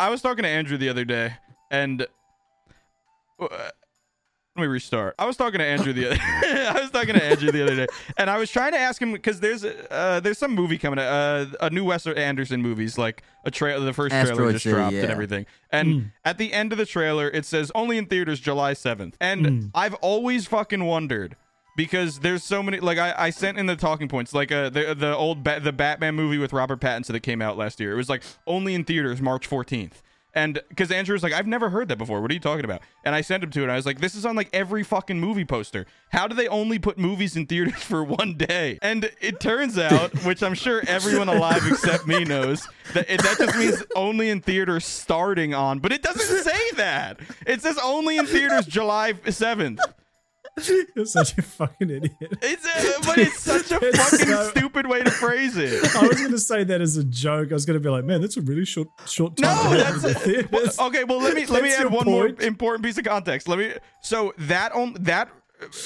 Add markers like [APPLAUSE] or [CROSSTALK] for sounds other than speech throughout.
I was talking to Andrew the other day, and uh, let me restart. I was talking to Andrew the other. [LAUGHS] I was talking to Andrew the other day, and I was trying to ask him because there's uh, there's some movie coming, uh, a new Wes Anderson movies, like a trailer. The first trailer just City, dropped yeah. and everything, and at the end of the trailer, it says only in theaters July seventh, and Mm. I've always fucking wondered. Because there's so many, like I, I sent in the talking points, like uh, the the old ba- the Batman movie with Robert Pattinson that came out last year. It was like only in theaters March 14th, and because Andrew was like, I've never heard that before. What are you talking about? And I sent him to it. And I was like, this is on like every fucking movie poster. How do they only put movies in theaters [LAUGHS] for one day? And it turns out, [LAUGHS] which I'm sure everyone alive except me knows, that it, that just means only in theaters starting on. But it doesn't say that. It says only in theaters July 7th. [LAUGHS] You're such a fucking idiot. It's a, but it's such a [LAUGHS] It's fucking so- stupid way to phrase it. [LAUGHS] I was going to say that as a joke. I was going to be like, man, that's a really short short time No, that's. Well, okay. Well, let me let me add one more important piece of context. Let me. So that on that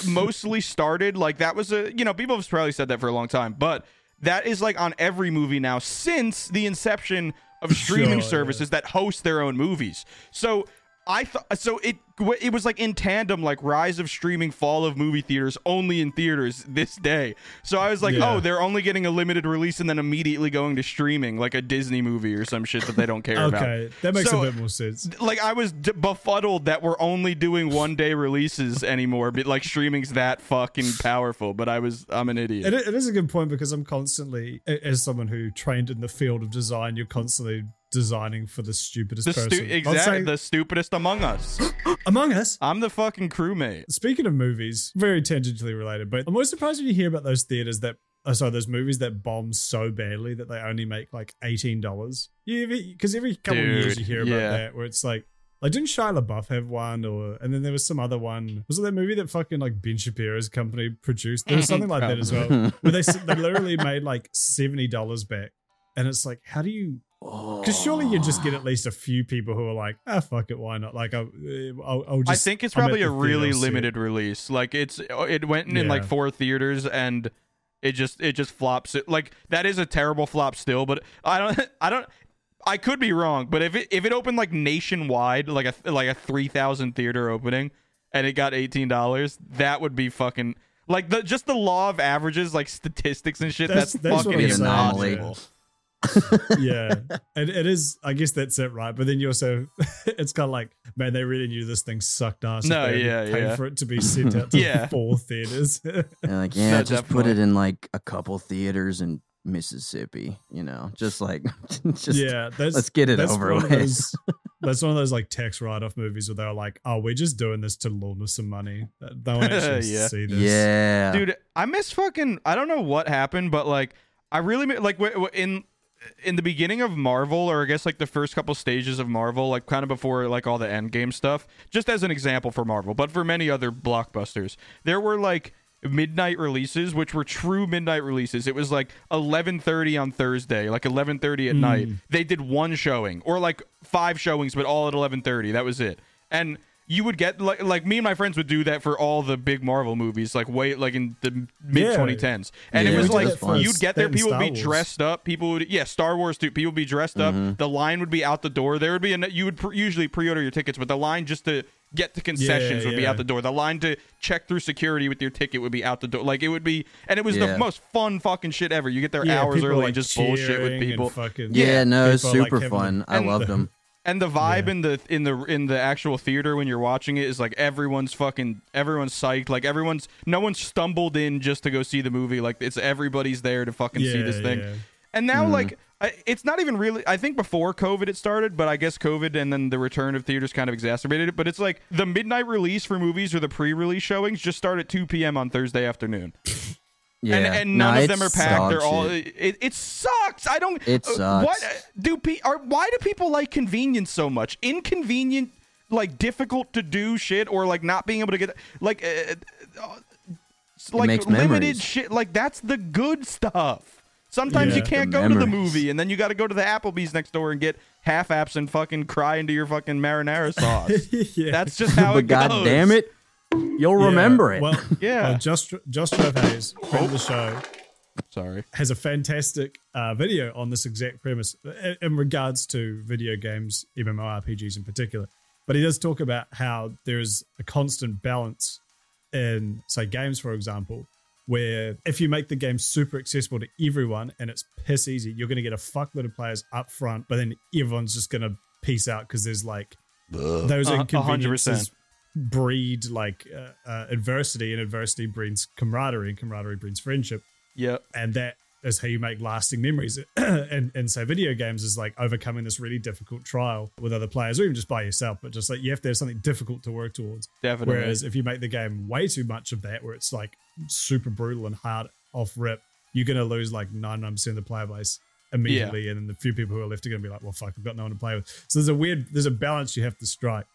mostly started like that was a you know people have probably said that for a long time, but that is like on every movie now since the inception of streaming Sure, services that host their own movies. So. I thought so. It it was like in tandem, like rise of streaming, fall of movie theaters, only in theaters this day. So I was like, oh, Yeah. oh, they're only getting a limited release and then immediately going to streaming, like a Disney movie or some shit that they don't care about. Okay, that makes So- a bit more sense. like I was d- befuddled that we're only doing one day releases anymore. But like streaming's that fucking powerful. But I was I'm an idiot. It, it is a good point because I'm constantly, as someone who trained in the field of design, you're constantly designing for the stupidest the person. stu- Not exactly saying- the stupidest among us. [GASPS] Among Us. I'm the fucking crewmate. Speaking of movies, very tangentially related, but I'm always surprised when you hear about those theaters that, oh, sorry, those movies that bomb so badly that they only make like eighteen dollars. Yeah, because every couple of years you hear about yeah. that where it's like, like didn't Shia LaBeouf have one, or and then there was some other one. Was it that movie that fucking like Ben Shapiro's company produced? There was something like that as well, [LAUGHS] where they they literally made like seventy dollars back, and it's like, how do you? Because surely you just get at least a few people who are like, ah, fuck it, why not? Like, I'll, I'll, I'll just. I think it's probably a really theater, I'll see it. limited release. Like it's it went in like four theaters and it just it just flops. It like that is a terrible flop still. But I don't [LAUGHS] I don't. I could be wrong, but if it if it opened like nationwide, like a like a three thousand theater opening, and it got eighteen dollars, that would be fucking like the just the law of averages, like statistics and shit. That's- That's, that's fucking saying, impossible. [LAUGHS] yeah, it, it is. I guess that's it, right? But then you also, [LAUGHS] it's kind of like, man, they really knew this thing sucked ass. No, they yeah, paid yeah. for it to be sent out [LAUGHS] to Yeah. four theaters. They're like, yeah, No, just put definitely. it in like a couple theaters in Mississippi, you know, just like, just yeah, that's, let's get it that's over one of with. those- that's one of those like tax write-off movies where they're like, "Oh, we're just doing this to launder some money." No one actually Yeah. see this. yeah, dude i miss fucking i don't know what happened but like i really mi- like w- w- in in the beginning of marvel or i guess like the first couple stages of marvel like kind of before like all the end game stuff just as an example for marvel but for many other blockbusters there were like midnight releases which were true midnight releases. It was like 11:30 on Thursday like 11:30 at hmm. night. They did one showing or like five showings but all at 11:30 that was it. And you would get like like me and my friends would do that for all the big Marvel movies, like way like in the mid 2010s, and Yeah, it was like you'd get there, people would be dressed up, people would yeah Star Wars too, people would be dressed Mm-hmm. up, the line would be out the door, there would be a you would pr- usually pre-order your tickets, but the line just to get to concessions would be out the door, the line to check through security with your ticket would be out the door, like it would be, and it was Yeah. the most fun fucking shit ever. You get there Yeah, hours early like, and just bullshit with people. Fucking, yeah, no, it's people, like, super having fun. I and loved the- [LAUGHS] them. And the vibe Yeah. in the in the in the actual theater when you're watching it is like everyone's fucking everyone's psyched. Like everyone's no one stumbled in just to go see the movie. Like it's everybody's there to fucking see this thing. yeah. And now mm-hmm. like I, it's not even really. I think before COVID it started, but I guess COVID and then the return of theaters kind of exacerbated it. But it's like the midnight release for movies or the pre-release showings just start at 2 p.m. on Thursday afternoon, Yeah, and and No, none of them are packed. They're all. It, it sucks. I don't. It uh, sucks. What do pe- are why do people like convenience so much? Inconvenient, like difficult to do shit, or like not being able to get like. Uh, uh, like makes limited memories. shit like that's the good stuff sometimes you can't The go to the movie and then you got to go to the applebee's next door and get half apps and fucking cry into your fucking marinara sauce [LAUGHS] yeah. that's just how but it goes god damn it, you'll Yeah, remember it. Well, [LAUGHS] Yeah. well, just just Trev Hayes, friend of the show. Sorry. has a fantastic uh, video on this exact premise in, in regards to video games, MMORPGs in particular. But he does talk about how there's a constant balance in, say, games, for example, where if you make the game super accessible to everyone and it's piss easy, you're going to get a fuckload of players up front, but then everyone's just going to peace out because there's like those Uh, a hundred inconveniences percent. Breed like uh, uh, adversity, and adversity breeds camaraderie, and camaraderie breeds friendship Yep. and that is how you make lasting memories. [CLEARS THROAT] and and so video games is like overcoming this really difficult trial with other players, or even just by yourself. But just like you have to have something difficult to work towards. Definitely. Whereas if you make the game way too much of that, where it's like super brutal and hard off rip, you're gonna lose like 99% of the player base immediately, and then the few people who are left are gonna be like, well, fuck, I've got no one to play with. So there's a weird, there's a balance you have to strike.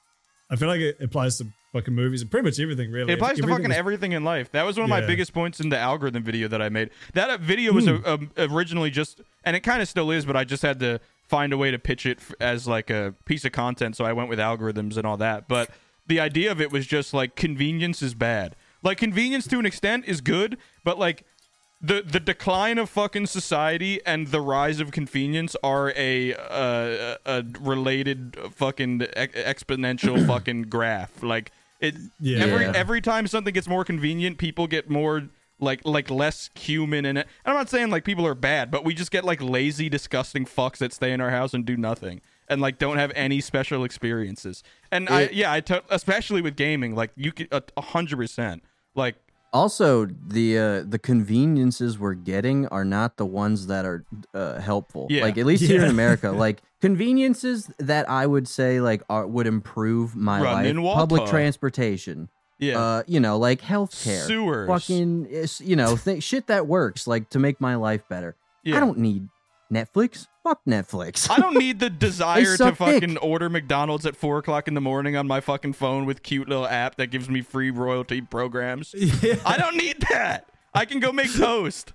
I feel like it applies to fucking movies and pretty much everything, really. It applies to fucking is- everything in life. That was one of my biggest points in the algorithm video that I made. That uh, video was uh, um, originally just, and it kind of still is, but I just had to find a way to pitch it as like a piece of content. So I went with algorithms and all that. But the idea of it was just like convenience is bad. Like convenience to an extent is good, but like the the decline of fucking society and the rise of convenience are a uh, a related fucking ex- exponential [CLEARS THROAT] fucking graph. Like it Yeah. every every time something gets more convenient, people get more like like less human in it. And I'm not saying like people are bad, but we just get like lazy, disgusting fucks that stay in our house and do nothing and like don't have any special experiences. And I yeah, I especially with gaming, like you could a a hundred percent like Also, the uh, the conveniences we're getting are not the ones that are uh, helpful. Yeah. Like at least here in America, [LAUGHS] like conveniences that I would say like are, would improve my Running life. Public transportation. yeah. Uh, you know, like healthcare, Sewers. fucking, is- you know, th- shit that works, like to make my life better. Yeah. I don't need Netflix. Fuck Netflix. I don't need the [LAUGHS] desire to fucking dick. order McDonald's at four o'clock in the morning on my fucking phone with cute little app that gives me free royalty programs. [LAUGHS] Yeah. I don't need that. I can go make toast,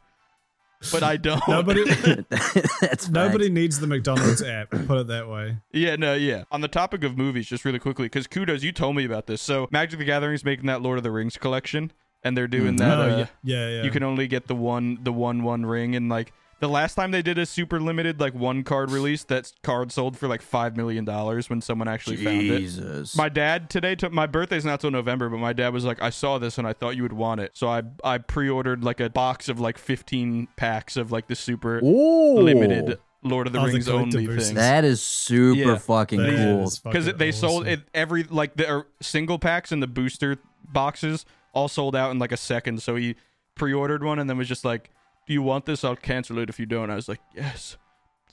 but I don't. Nobody, [LAUGHS] That's nobody facts. needs the McDonald's app. Put it that way. Yeah, no, yeah. On the topic of movies, just really quickly, because kudos, you told me about this. So Magic the Gathering is making that Lord of the Rings collection, and they're doing that. oh, uh, yeah, yeah, yeah. You can only get the one, the one, one ring, and like the last time they did a super limited like one card release, that card sold for like five million dollars when someone actually found it. Jesus. My dad today took my birthday's not till November, but my dad was like, I saw this and I thought you would want it. So I I pre-ordered like a box of like 15 packs of like the super Ooh. limited Lord of the the Rings only collector things. That is super Yeah. fucking That cool. is Because fucking they sold awesome. it every like the er, single packs and the booster boxes all sold out in like a second. So he pre-ordered one and then was just like, "Do you want this? I'll cancel it if you don't." I was like, "Yes."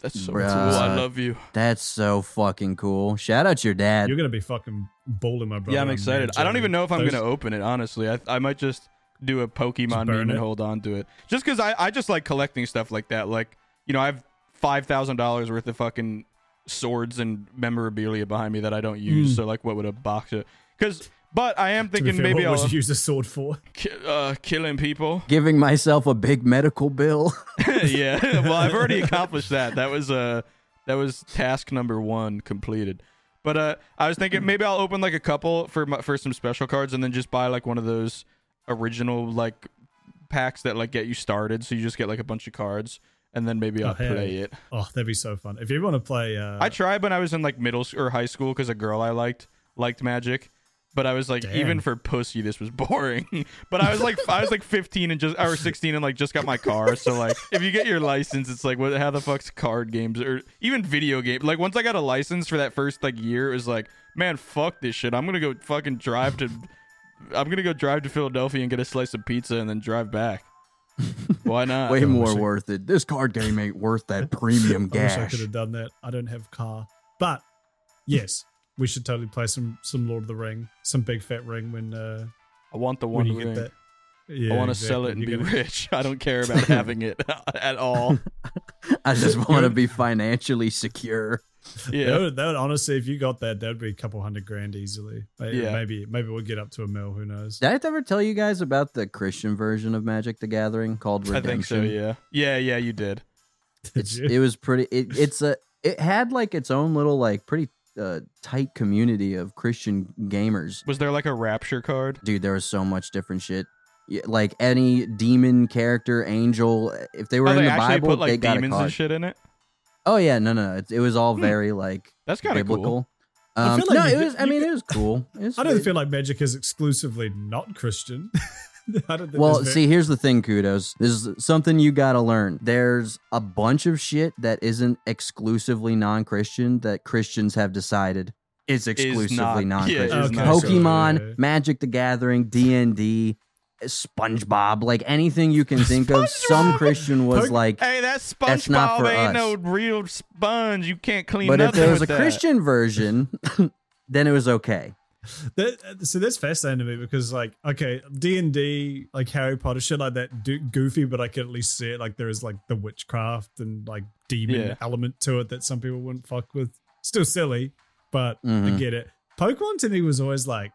That's so Bruh. cool. I love you. That's so fucking cool. Shout out to your dad. You're gonna be fucking balling, my brother. yeah, I'm excited. I don't even know if I'm Those- gonna open it. Honestly, I I might just do a Pokemon Just meme burn and hold on to it. Just because I I just like collecting stuff like that. Like you know, I have five thousand dollars worth of fucking swords and memorabilia behind me that I don't use. Mm. So like, what would a box? Because but I am thinking fair, maybe what I'll would you use a sword for? ki- uh, killing people. [LAUGHS] Giving myself a big medical bill. [LAUGHS] [LAUGHS] yeah. Well, I've already accomplished that. That was uh that was task number one completed. But uh, I was thinking maybe I'll open like a couple for my, for some special cards, and then just buy like one of those original like packs that like get you started. So you just get like a bunch of cards, and then maybe Oh, I'll hell play yeah. it. Oh, that'd be so fun. If you want to play, uh, I tried when I was in like middle or high school because a girl I liked liked Magic. But I was like, Damn. even for pussy, this was boring. [LAUGHS] but I was like, I was like 15 and just or 16 and like just got my car. So like, if you get your license, it's like, what? How the fuck's card games or even video game? Like once I got a license for that first like year, it was like, man, fuck this shit. I'm gonna go fucking drive to, I'm gonna go drive to Philadelphia and get a slice of pizza and then drive back. Why not? Way more I- worth it. This card game ain't worth that premium [LAUGHS] I wish I could have done that. I don't have car, but yes, we should totally play some some Lord of the Ring, some big fat ring when uh I want the one ring. that. Yeah, I want to sell it and You're be gonna- rich. [LAUGHS] I don't care about [LAUGHS] having it [LAUGHS] at all. I just want to be financially secure. Yeah. That would, that would honestly, if you got that, that would be a couple hundred grand easily. Maybe, Yeah. maybe maybe we'll get up to a mil. Who knows? Did I ever tell you guys about the Christian version of Magic the Gathering called I Redemption? think so. Yeah. Yeah. Yeah. You did. Did It's, you? it was pretty. It, it's a. It had like its own little like pretty uh, tight community of Christian gamers. Was there like a rapture card? Dude, there was so much different shit. like any demon character, angel, if they were oh, in they the Bible, put they like got a demons card. and shit in it. Oh yeah, no, no, it, it was all Hmm. very like That's kind of biblical. cool. I Um, feel like no, it was. I mean, could- it was cool. It was I don't feel like magic is exclusively not Christian. [LAUGHS] [LAUGHS] I Well, there's see, here's the thing, kudos. This is something you got to learn. There's a bunch of shit that isn't exclusively non-Christian that Christians have decided is exclusively non-Christian. is Okay, not so- Pokemon, yeah. Magic the Gathering, D&D, SpongeBob, like anything you can think of. Some Christian was like, Hey, that That's not SpongeBob for ain't us. no real sponge. You can't clean but if there was a that. Christian version, [LAUGHS] then it was okay. That, so that's fascinating to me because like okay D and D like Harry Potter shit like that do, goofy but I can at least see it like there is like the witchcraft and like demon Yeah. element to it that some people wouldn't fuck with still silly but I Mhm. get it Pokemon to me was always like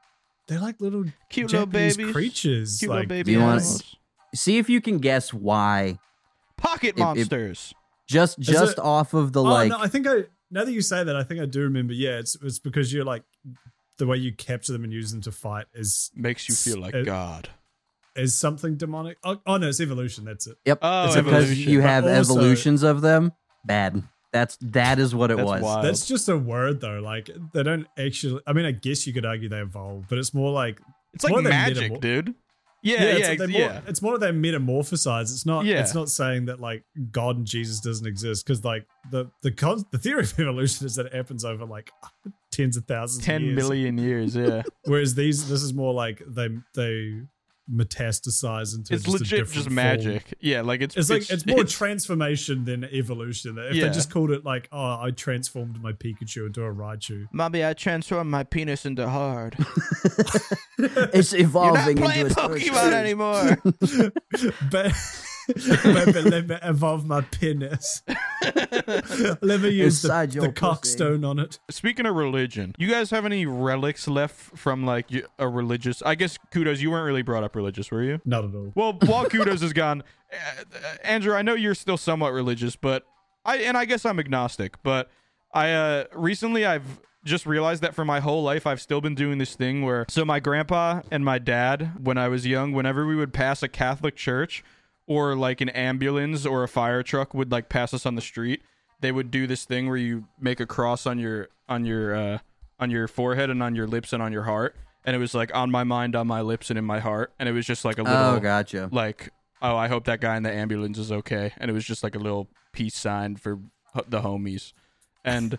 they're like little cute little Japanese babies, creatures cute like little baby Do wanna- animals. See if you can guess why. pocket it- monsters. Just just it- off of the oh like no I think I now that you say that I think I do remember yeah it's it's because you're like the way you capture them and use them to fight is Makes you feel like Uh, God. is something demonic oh, oh no it's evolution that's it Yep. Oh, it's because evolution. you have also- evolutions of them. Bad. That's that is what it That's was. wild. That's just a word though. Like they don't actually. I mean, I guess you could argue they evolved, but it's more like It's like more than magic, metamor- dude. Yeah, yeah, yeah. they're yeah. more, it's more they metamorphosize. It's not. Yeah. It's not saying that like God and Jesus doesn't exist because like the the con- the theory of [LAUGHS] evolution is that it happens over like tens of thousands. of years. million years. Yeah, [LAUGHS] Whereas these, this is more like they they metastasize into. it's just a legit different just form. magic. Yeah, like it's It's like it's, more it's- transformation than evolution. If Yeah. they just called it like, oh, I transformed my Pikachu into a Raichu. Mommy, I transformed my penis into hard. [LAUGHS] it's You're not evolving playing into a Pokemon anymore. but, but, but [LAUGHS] let me evolve my penis. [LAUGHS] let me use the, Inside your the cockstone on it. Speaking of religion, you guys have any relics left from like a religious? I guess kudos. You weren't really brought up religious, were you? Not at all. Well, while [LAUGHS] kudos is gone, uh, Andrew, I know you're still somewhat religious, but I and I guess I'm agnostic. But I uh, recently I've just realized that for my whole life I've still been doing this thing where so my grandpa and my dad when I was young, whenever we would pass a Catholic church or like an ambulance or a fire truck would like pass us on the street, they would do this thing where you make a cross on your on your uh, on your forehead and on your lips and on your heart. And it was like on my mind, on my lips, and in my heart. And it was just like a little Oh, gotcha. like oh i hope that guy in the ambulance is okay and it was just like a little peace sign for h- the homies and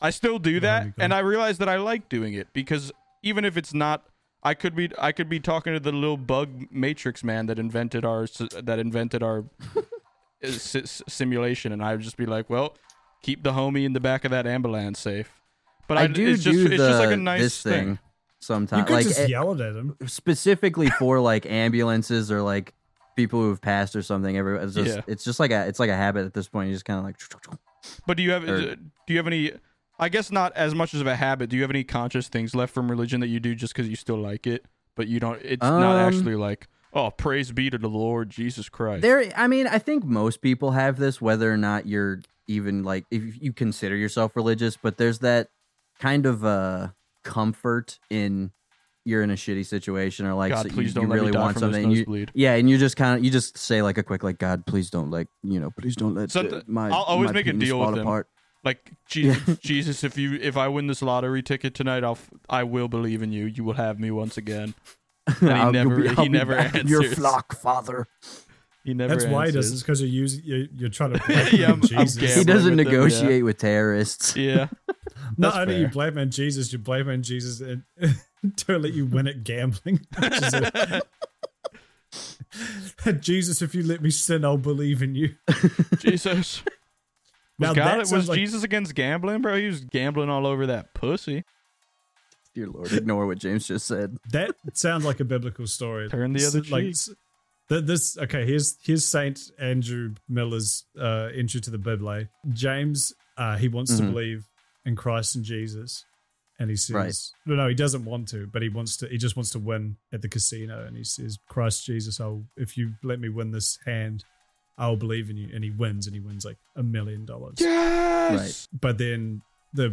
i still do that and i realize that i like doing it because even if it's not i could be i could be talking to the little bug matrix man that invented our that invented our [LAUGHS] uh, s- s- simulation and i would just be like well keep the homie in the back of that ambulance safe but i, I do it's just do it's just like a the- nice this thing, thing You sometimes. could Like just eh, yell at him. specifically for like ambulances or like people who have passed or something. Every it's just Yeah. it's just like a it's like a habit at this point. You just kind of like But do you have Or- do you have any? I guess not as much as of a habit. Do you have any conscious things left from religion that you do just because you still like it, but you don't? It's not Um, actually like, oh, praise be to the Lord Jesus Christ. there. I mean, I think most people have this, whether or not you're even like if you consider yourself religious. But there's that kind of uh comfort in you're in a shitty situation or like God, so please you, don't you really want something. You, yeah, and you just kind of you just say like a quick like God, please don't like you know, please don't let Something- uh, my I'll always my make a deal with him. apart. Like Jesus, [LAUGHS] Jesus, if you if I win this lottery ticket tonight, I'll f- I will believe in you. You will have me once again. [LAUGHS] And he never- be- he never back in Your flock, Father. He never. That's why he does. It's because you're using you, you're trying to [LAUGHS] Yeah, I'm- I'm Jesus. he doesn't with them, yeah. negotiate with terrorists. Yeah, Not only fair. you blackmail Jesus, you blackmail Jesus and to let you win at gambling. which is a- Jesus, if you let me sin, I'll believe in you. Jesus. Now Was, that was sounds like- Jesus against gambling, bro? He was gambling all over that pussy. Dear Lord, ignore what James just said. [LAUGHS] That sounds like a biblical story. Turn the other S- like cheek. s- this. Okay, here's here's Saint Andrew Miller's uh, entry to the Bible. James, uh, he wants to Mhm. believe in Christ and Jesus, and he says, Right. "No, no, he doesn't want to, but he wants to. He just wants to win at the casino." And he says, "Christ Jesus, I'll if you let me win this hand, I'll believe in you." And he wins, and he wins like a million dollars. Yes. But then the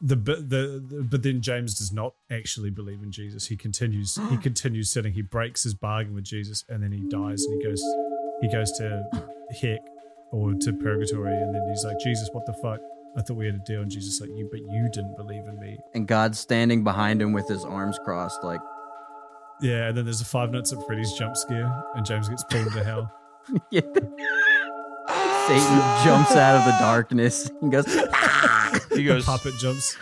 the, but the, the but then James does not actually believe in Jesus. He continues he [GASPS] continues sinning. He breaks his bargain with Jesus, and then he dies, and he goes he goes to heck or to purgatory, and then he's like, Jesus, what the fuck? I thought we had a deal, and Jesus like you, but you didn't believe in me. And God's standing behind him with his arms crossed, like, Yeah, and then there's a Five Nights at Freddy's jump scare, and James gets pulled to hell. [LAUGHS] [LAUGHS] yeah. Satan jumps out of the darkness and goes, He goes. Puppet jumps.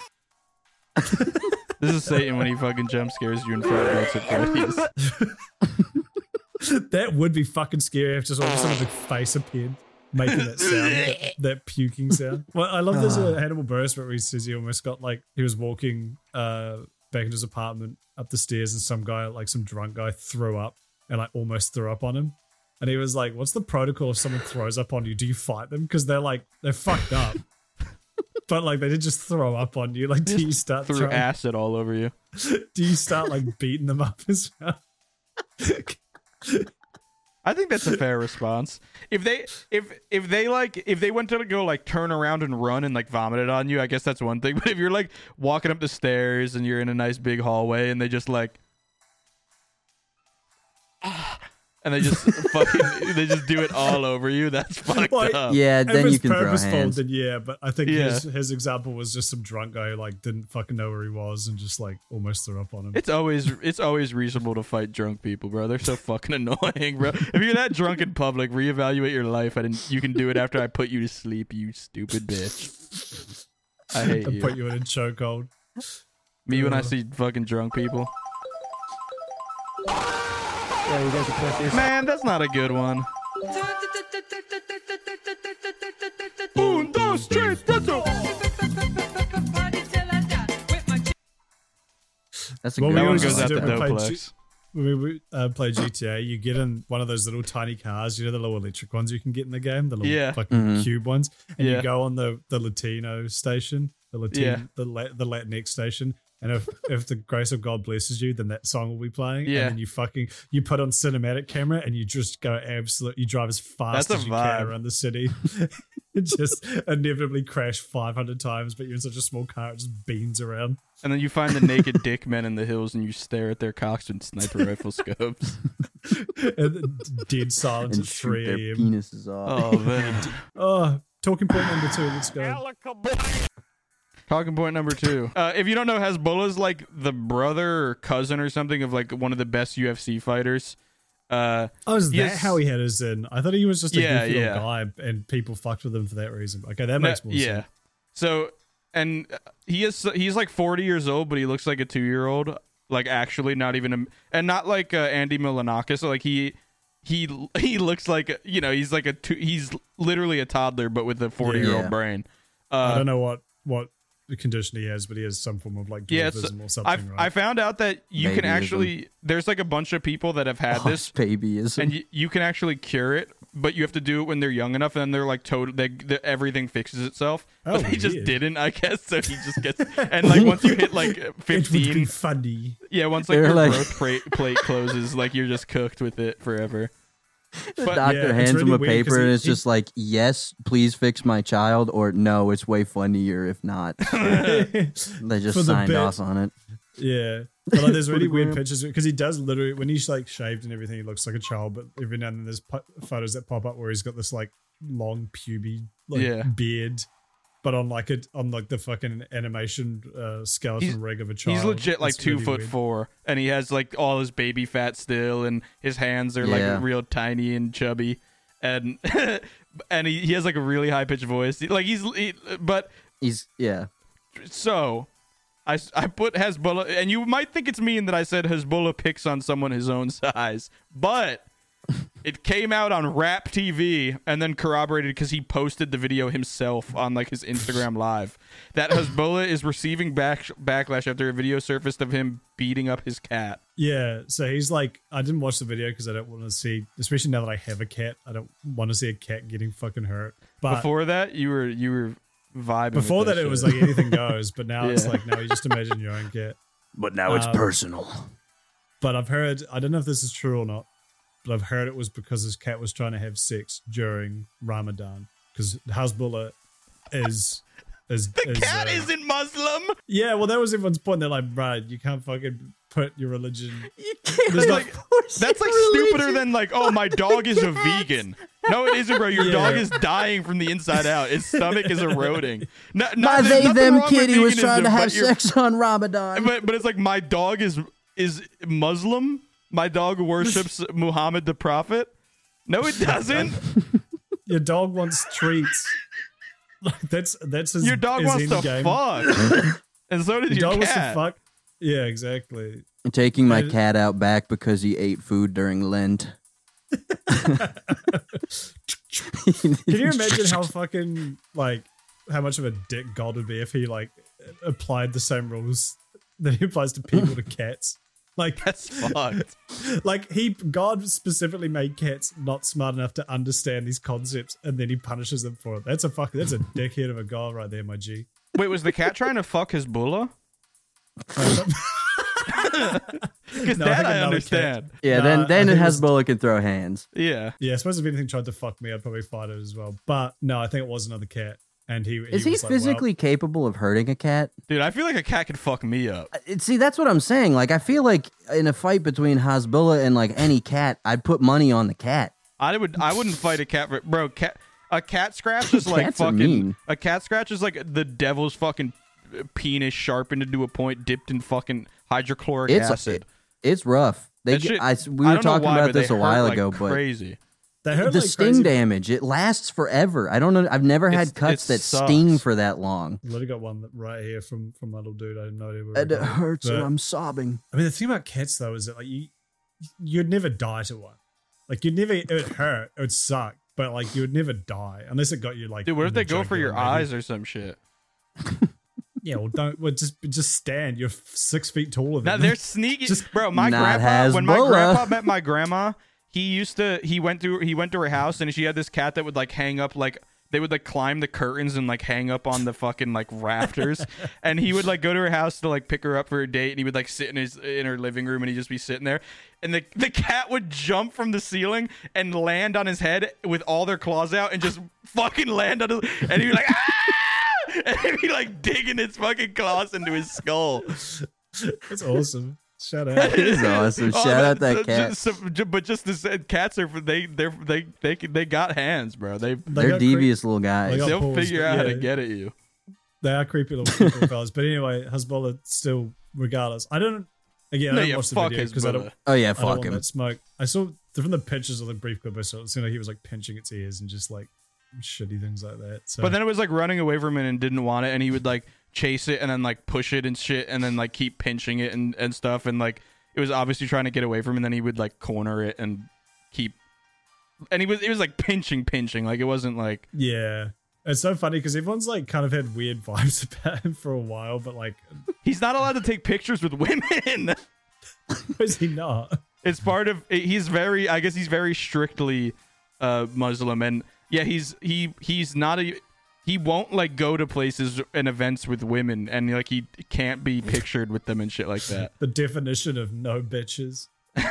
[LAUGHS] This is Satan when he fucking jump scares you in Five Nights at Freddy's. that would be fucking scary if just all of a sudden the face appeared making that sound, that, [LAUGHS] that puking sound. Well, I love there's a Hannibal Buress where he says he almost got like he was walking uh back into his apartment up the stairs and some guy like some drunk guy threw up and like almost threw up on him. And he was like, "What's the protocol if someone throws up on you? Do you fight them because they're like they're fucked up?" [LAUGHS] But like they did just throw up on you. Like, do you start Threw throwing, acid all over you. [LAUGHS] do you start like beating them up as well? I think that's a fair response. If they if if they like if they went to go like turn around and run and like vomited on you, I guess that's one thing. [LAUGHS] But if you're like walking up the stairs and you're in a nice big hallway and they just like and they just [LAUGHS] fucking they just do it all over you, that's fucked Like, up. Yeah, If then it's you can throw purposeful, hands. then yeah. But I think Yeah. his, his example was just some drunk guy who like didn't fucking know where he was and just like almost threw up on him. It's always it's always reasonable to fight drunk people, bro. They're so [LAUGHS] fucking annoying, bro. If you're that drunk in public, reevaluate your life. I didn't. You can do it after I put you to sleep, you stupid bitch. I hate and you. put you in a chokehold. Me when I see fucking drunk people. Man, that's not a good one. Un, dos, tres, cuatro. That's a Well, good we That one goes used out to to do. We Doplex. When we uh, play GTA, you get in one of those little tiny cars, you know, the little electric ones you can get in the game, the little Yeah. fucking Mhm. cube ones, and Yeah. you go on the the Latino station, the Latin, Yeah. the La- the Latinx station, and if [LAUGHS] if the grace of God blesses you, then that song will be playing. Yeah. and then you fucking you put on cinematic camera and you just go absolute. You drive as fast as you vibe. can around the city. [LAUGHS] It just inevitably crash 500 times, but you're in such a small car, it just beans around. And then you find the naked dick men in the hills, and you stare at their cocks and sniper rifle scopes. [LAUGHS] and dead silence and at shoot 3 their a.m. penises off. Oh man. Oh, talking point number two. Let's go. Talking point number two. [LAUGHS] Uh, if you don't know, Hasbulla's like the brother or cousin or something of like one of the best UFC fighters. Uh, Oh, is that Yes. how he had his in? I thought he was just a Yeah, goofy yeah. guy, and people fucked with him for that reason. Okay, that no- makes more yeah. sense. So, and uh, he is he's like 40 years old, but he looks like a two year old. Like actually, not even a, and not like uh, Andy Milonakis. So like he. He he looks like you know he's like a two, he's literally a toddler but with a 40 year old Yeah. brain. I Uh, don't know what what the condition he has, but he has some form of like Yeah, it's- dwarfism or uh, something. I right? found out that you can actually there's like a bunch of people that have had Oh, this baby is and you, you can actually cure it, but you have to do it when they're young enough, and then they're like total. They, the everything fixes itself, Oh, but he just didn't, I guess. So he just gets [LAUGHS] and like once you hit [LAUGHS] like it would be fifteen, funny. yeah, once like They're your like- growth plate, plate closes, like you're just cooked with it forever. [LAUGHS] the but- doctor Yeah, it's hands him really a weird 'cause paper and it's he- just like, yes, please fix my child, or no, it's way funnier if not. [LAUGHS] They For just the signed bit. off on it. Yeah. [LAUGHS] But like, there's really weird gram. pictures because he does literally when he's like shaved and everything, he looks like a child. But every now and then there's pu- photos that pop up where he's got this like long puby like Yeah. beard, but on like it on like the fucking animation uh, skeleton He's- rig of a child. He's legit like It's two really foot weird. four, and he has like all his baby fat still, and his hands are Yeah. like real tiny and chubby, and [LAUGHS] and he, he has like a really high pitched voice. Like he's, he, but He's yeah. so I, I put Hasbulla, and you might think it's mean that I said Hasbulla picks on someone his own size, but it came out on Rap TV and then corroborated because he posted the video himself on like his Instagram live that Hasbulla is receiving back backlash after a video surfaced of him beating up his cat. Yeah, so he's like, I didn't watch the video because I don't want to see, especially now that I have a cat, I don't want to see a cat getting fucking hurt. But before, Before that, you were you were vibing. Before that, it was like anything goes, but now it's like, now you just imagine your own cat. But now it's Um, personal. But I've heard, I don't know if this is true or not, but I've heard it was because his cat was trying to have sex during Ramadan because Hasbulla is As, The as, cat uh, isn't Muslim. Yeah, well, that was everyone's point. They're like, right, you can't fucking put your religion. You [LAUGHS] can't There's like- force That's like your stupider than like, oh, my dog is a vegan. No, it isn't, bro. Your Yeah. dog is dying from the inside out. Its stomach is eroding. [LAUGHS] No, My not, they them kitty was trying to have sex on Ramadan. But but it's like my dog is is Muslim. My dog worships [LAUGHS] Muhammad the Prophet. No, it [LAUGHS] doesn't. Your dog wants treats. Like that's that's his. Your dog his wants to game. fuck, [LAUGHS] and so does Your your dog wants to cat. fuck. Yeah, exactly. I'm taking my cat out back because he ate food during Lent. Can you imagine how fucking like how much of a dick God would be if he like applied the same rules that he applies to people to cats? [LAUGHS] Like, That's fucked. [LAUGHS] like he God specifically made cats not smart enough to understand these concepts, and then he punishes them for it. That's a fuck. that's a [LAUGHS] dickhead of a God right there, my G. Wait, was the cat trying to fuck his bulla? Because No, that think I another understand. Yeah, Nah, then then it has Hasbulla can throw hands. Yeah. Yeah, I suppose if anything tried to fuck me, I'd probably fight it as well. But no, I think it was another cat, and he Is he was like, well, physically capable of hurting a cat? Dude, I feel like a cat could fuck me up. See, that's what I'm saying. Like, I feel like in a fight between Hasbulla and like any cat, I'd put money on the cat. I would I wouldn't fight a cat for bro, cat a cat scratch is [LAUGHS] like Cats are fucking mean. a cat scratch is like the devil's fucking penis sharpened into a point dipped in fucking hydrochloric It's acid. it's rough. They That shit- I, s- we were don't talking why, about this a hurt while like ago, but crazy. They hurt the like sting crazy. damage it lasts forever. I don't know. I've never It's- had cuts it that sucks. sting for that long. I literally got one right here from from my little dude. I didn't know they were. And it hurts, and I'm sobbing. I mean, the thing about cats though is that like you, you'd never die to one. Like you'd never. It would hurt. It would suck. But like you would never die unless it got you like. Dude, what in if the they go for your maybe. eyes or some shit? [LAUGHS] Yeah, well, don't. Well, just just stand. You're six feet taller Now they're sneaky, Just bro. My not grandpa, when my grandpa met my grandma, he used to. He went through. He went to her house, and she had this cat that would like hang up like. They would like climb the curtains and like hang up on the fucking like rafters, [LAUGHS] and he would like go to her house to like pick her up for a date, and he would like sit in his in her living room, and he'd just be sitting there, and the the cat would jump from the ceiling and land on his head with all their claws out, and just fucking land on his, and he'd be like, ah! [LAUGHS] and he'd be like digging its fucking claws into his skull. that's awesome. Shut up. [LAUGHS] It is awesome. Oh, Shout out that ju- cat. ju- so- ju- but just to say, uh, cats are they they they they they got hands, bro. They They They're got creep- devious little guys. They They'll paws, figure but out how to get at you. They are creepy little people fellas. But anyway, Hasbulla still, regardless. I don't. Again, I No, don't yeah, watch the fuck video because I don't. oh yeah, I don't fuck want him. smoke. I saw from the pictures of the brief clip I saw. It seemed like he was like pinching its ears and just like shitty things like that. So, But then it was like running away from it and didn't want it, and he would like chase it and then like push it and shit, and then like keep pinching it and and stuff, and like it was obviously trying to get away from, it, and then he would like corner it and keep. And he was it was like pinching, pinching, like it wasn't like yeah, it's so funny because everyone's like kind of had weird [LAUGHS] vibes about him for a while, but like, [LAUGHS] he's not allowed to take pictures with women. [LAUGHS] is he not? it's part of he's very i guess he's very strictly uh muslim and yeah he's he he's not a he won't like go to places and events with women and like he can't be [LAUGHS] pictured with them and shit like that The definition of no bitches. [LAUGHS]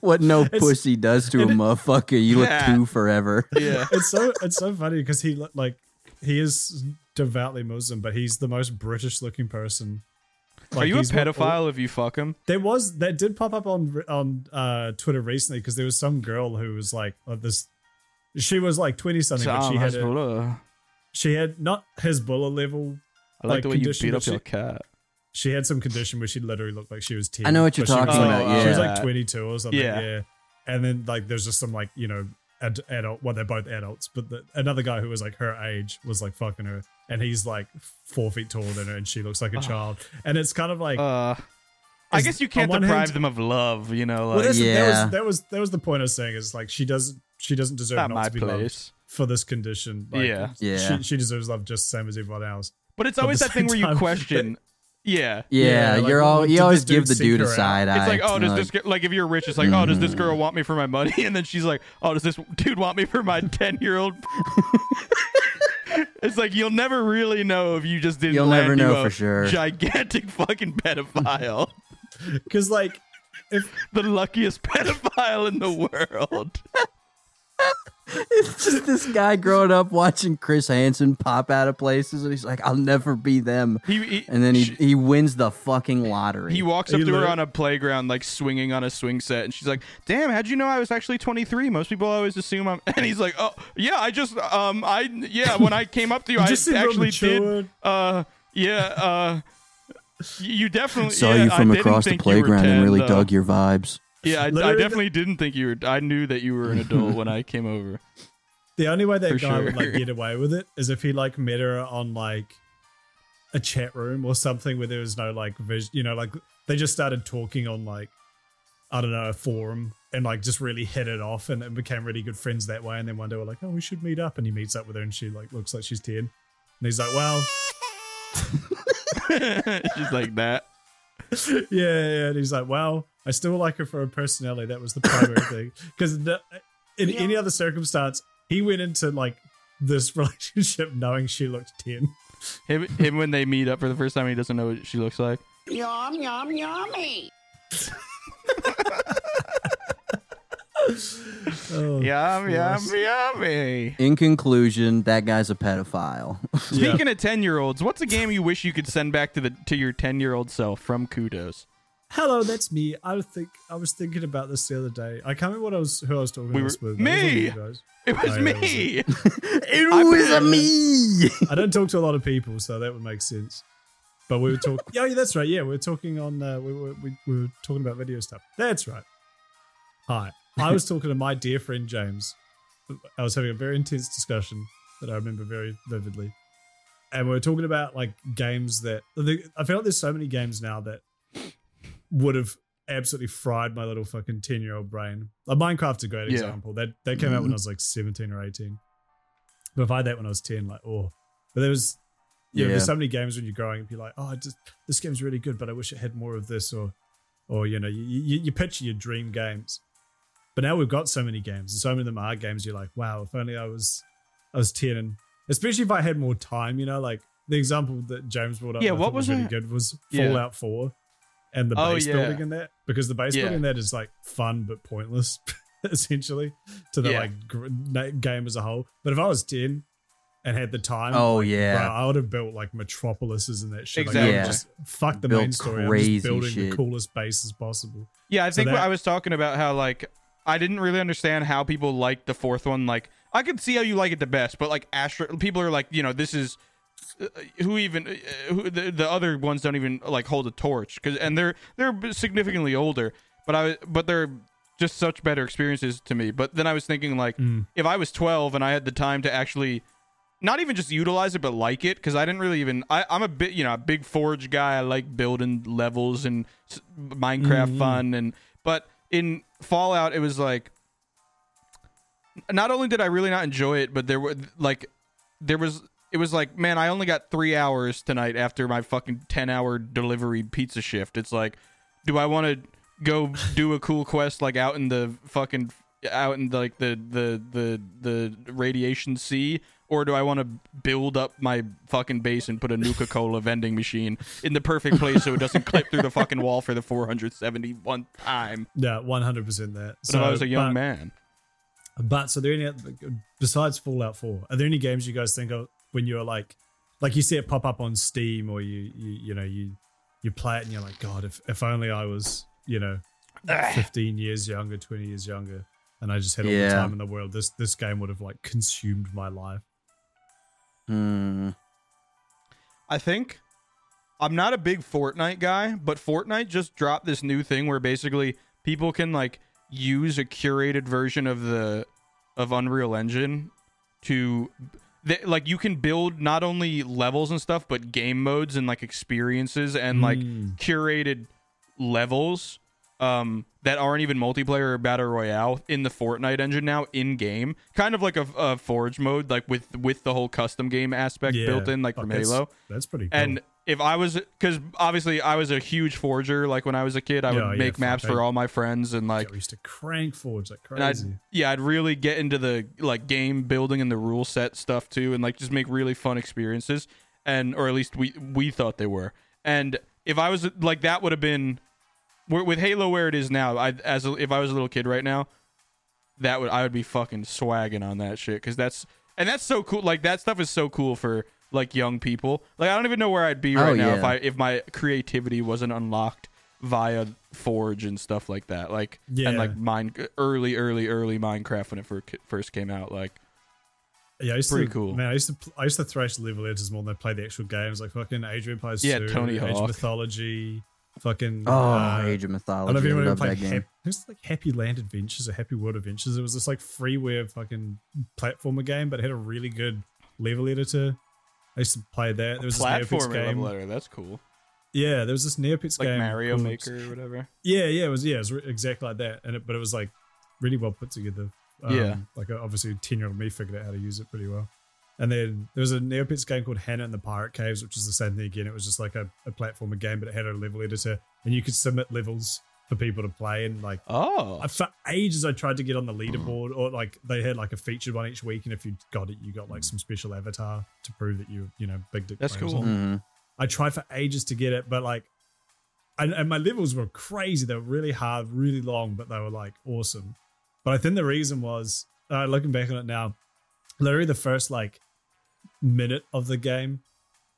What no pussy does to a it- motherfucker, you look Yeah. two forever. [LAUGHS] yeah It's so it's so funny because he lo- like he is devoutly Muslim, but he's the most British looking person. are you a he's what- pedophile if you fuck him There was that did pop up on on uh, Twitter recently because there was some girl who was like uh, this. She was like twenty something, but she had a, Hasbulla. she had not Hasbulla level. i like, like, the way you condition beat up that your she- cat She had some condition where she literally looked like she was ten. I know what you're but she was, talking like- about, She was like twenty two or something. Yeah. Yeah. And then like there's just some like you know ad- adult. Well, they're both adults, but the, another guy who was like her age was like fucking her, and he's like four feet taller than her, and she looks like a child. And it's kind of like uh i guess you can't one deprive hand- them of love you know well, like that's, that Yeah. was that was that was the point I was saying is like she doesn't she doesn't deserve not not, my to be loved for this condition. Like, Yeah. Yeah. She, she deserves love just the same as everyone else. but it's always at that the thing where you time, [LAUGHS] question yeah Yeah, Yeah, like, you're all you always give the dude a side eye. It's like, oh, does Like, this girl, like if you're rich, it's like, oh, does this girl Mm-hmm. want me for my money? [LAUGHS] And then she's like, oh, does this dude want me for my [LAUGHS] ten year old? it's like you'll never really know if you just didn't. You'll never land you know a for sure. Gigantic fucking pedophile, Because like if the luckiest pedophile in the world. It's just this guy growing up watching Chris Hansen pop out of places, and he's like, "I'll never be them." He, he And then he she- he wins the fucking lottery. he walks up He to her on a playground, like swinging on a swing set, and she's like, "Damn, how'd you know I was actually 23? Most people always assume I'm." [LAUGHS] And he's like, "Oh, yeah, I just, um, I, yeah, when I came up to you, [LAUGHS] You I just actually did, uh, yeah, uh." You definitely saw yeah, you from I across the think you were playground and really though. dug your vibes. Yeah, I, I Literally the- definitely didn't think you were. I knew that you were an adult when I came over. [LAUGHS] The only way that For guy would like get away with it is if he like met her on like a chat room or something where there was no like vision, you know, like they just started talking on like I don't know a forum and like just really hit it off and, and became really good friends that way. And then one day we're like, oh, we should meet up, and he meets up with her and she like looks like she's ten, and he's like, well, [LAUGHS] She's like that. [LAUGHS] yeah, yeah, and he's like, well, I still like her for her personality. That was the primary [LAUGHS] thing. Because in any other circumstance, he went into like this [LAUGHS] relationship knowing she looked ten. Him, him when they meet up for the first time, he doesn't know what she looks like. Yum, yum, yummy. Oh, Yum, yum, yummy. In conclusion, that guy's a pedophile. [LAUGHS] Speaking of ten year olds, what's a game you wish you could send back to the to your ten year old self from Kudos? Hello, that's me. I was think I was thinking about this the other day. I can't remember what I was who I was talking We about this were- with. but it was one of me! It was yeah, that was me. [LAUGHS] it I was bet- me. I don't talk to a lot of people, so that would make sense. But we were talking. [LAUGHS] yeah, yeah, that's right. Yeah, we were talking on. Uh, we, were, we, we were talking about video stuff. That's right. Hi, I was talking to my dear friend James. I was having a very intense discussion that I remember very vividly, and we were talking about like games that I feel like there's so many games now that would have absolutely fried my little fucking ten year old brain. Like Minecraft's a great Yeah. example. That that came out when mm-hmm. I was like seventeen or eighteen. But if I had that when I was ten, like oh, but there was know, Yeah. there's so many games when you're growing up, you're like, oh, just this game's really good, but I wish it had more of this, or or you know, you, you, you picture your dream games. But now we've got so many games, and so many of them are games. You're like, wow, if only I was, I was ten, and especially if I had more time, you know, like the example that James brought up. Yeah, what thought was really good was Yeah. Fallout Four, and the Oh, base yeah. building in that because the base Yeah. building in that is like fun but pointless, [LAUGHS] essentially, to the Yeah. like gr- game as a whole. But if I was ten and had the time, Oh, like, yeah. bro, I would have built like metropolises and that shit. Exactly. Like, I would Yeah. just fuck the Built main story. I'm just building shit. the coolest bases possible. Yeah, I So think that- I was talking about how like I didn't really understand how people liked the fourth one. Like I could see how you like it the best, but like Astro, people are like, you know, this is uh, who even uh, who the, the other ones don't even like hold a torch because and they're they're significantly older, but I but they're just such better experiences to me. But then I was thinking like if I was 12 and I had the time to actually not even just utilize it but like it because i didn't really even I, i'm a bit you know a big forge guy i like building levels and minecraft fun and but in fallout it was like not only did i really not enjoy it but there were like there was it was like man i only got three hours tonight after my fucking 10 hour delivery pizza shift. It's like do i want to go do a cool quest like out in the fucking out in like the the the the radiation sea or do I want to build up my fucking base and put a Nuka Cola vending machine in the perfect place so it doesn't clip through the fucking wall for the 471 time? Yeah, one hundred percent that. But if I was a young but, man, But so there any besides Fallout Four? Are there any games you guys think of when you're like, like you see it pop up on Steam or you you you know you you play it and you're like, God, if if only I was you know fifteen years younger, twenty years younger, and I just had all Yeah. the time in the world, this this game would have like consumed my life. Hmm. I think I'm not a big Fortnite guy, but Fortnite just dropped this new thing where basically people can like use a curated version of the of Unreal Engine to they, like you can build not only levels and stuff but game modes and like experiences and like Mm. curated levels um that aren't even multiplayer or battle royale in the Fortnite engine now in game kind of like a, a forge mode like with with the whole custom game aspect Yeah. built in like Fuck, from that's- Halo That's pretty cool. and if I was, because obviously I was a huge forger, like when I was a kid, I would Yeah, yeah, make fuck, maps I- for all my friends and like, Yeah, we used to crank forge like and I'd, crazy. yeah, I'd really get into the like game building and the rule set stuff too, and like just make really fun experiences, and or at least we we thought they were. And if I was like that, would have been with with Halo where it is now. I as a, if I was a little kid right now, that would I would be fucking swagging on that shit because that's and that's so cool. Like that stuff is so cool for like young people. Like I don't even know where I'd be oh, right Oh, now if. I if my creativity wasn't unlocked via Forge and stuff like that. Like Yeah. and like mine early, early, early Minecraft when it fir- first came out. Like Yeah, I used Pretty to, cool. Man, I used to I used to thrash level editors more than I play the actual games. Like fucking Age of Empires Yeah, Tony Age Hawk. of Mythology, fucking Oh, uh, Age of Mythology. I don't know if I anyone ever played that game. Hap- it was like Happy Land Adventures or Happy World Adventures. It was this like freeware fucking platformer game, but it had a really good level editor. I used to play that. There was this platformer game. level editor. That's cool. Yeah, there was this Neopets Like game. Mario called- Maker or whatever. Yeah, yeah, it was. Yeah, it was re- exactly like that. And it, but it was like really well put together. Um, Yeah. like obviously ten year old me figured out how to use it pretty well. And then there was a Neopets game called Hannah and the Pirate Caves, which is the same thing again. It was just like a, a platformer game, but it had a level editor, and you could submit levels for people to play. And like Oh, for ages, I tried to get on the leaderboard, or like they had like a featured one each week, and if you got it, you got like some special avatar to prove that you, you know, big dick. That's cool. Mhm. I tried for ages to get it, but like, and, and my levels were crazy. They were really hard, really long, but they were like awesome. But I think the reason was, uh, looking back on it now, literally the first like minute of the game,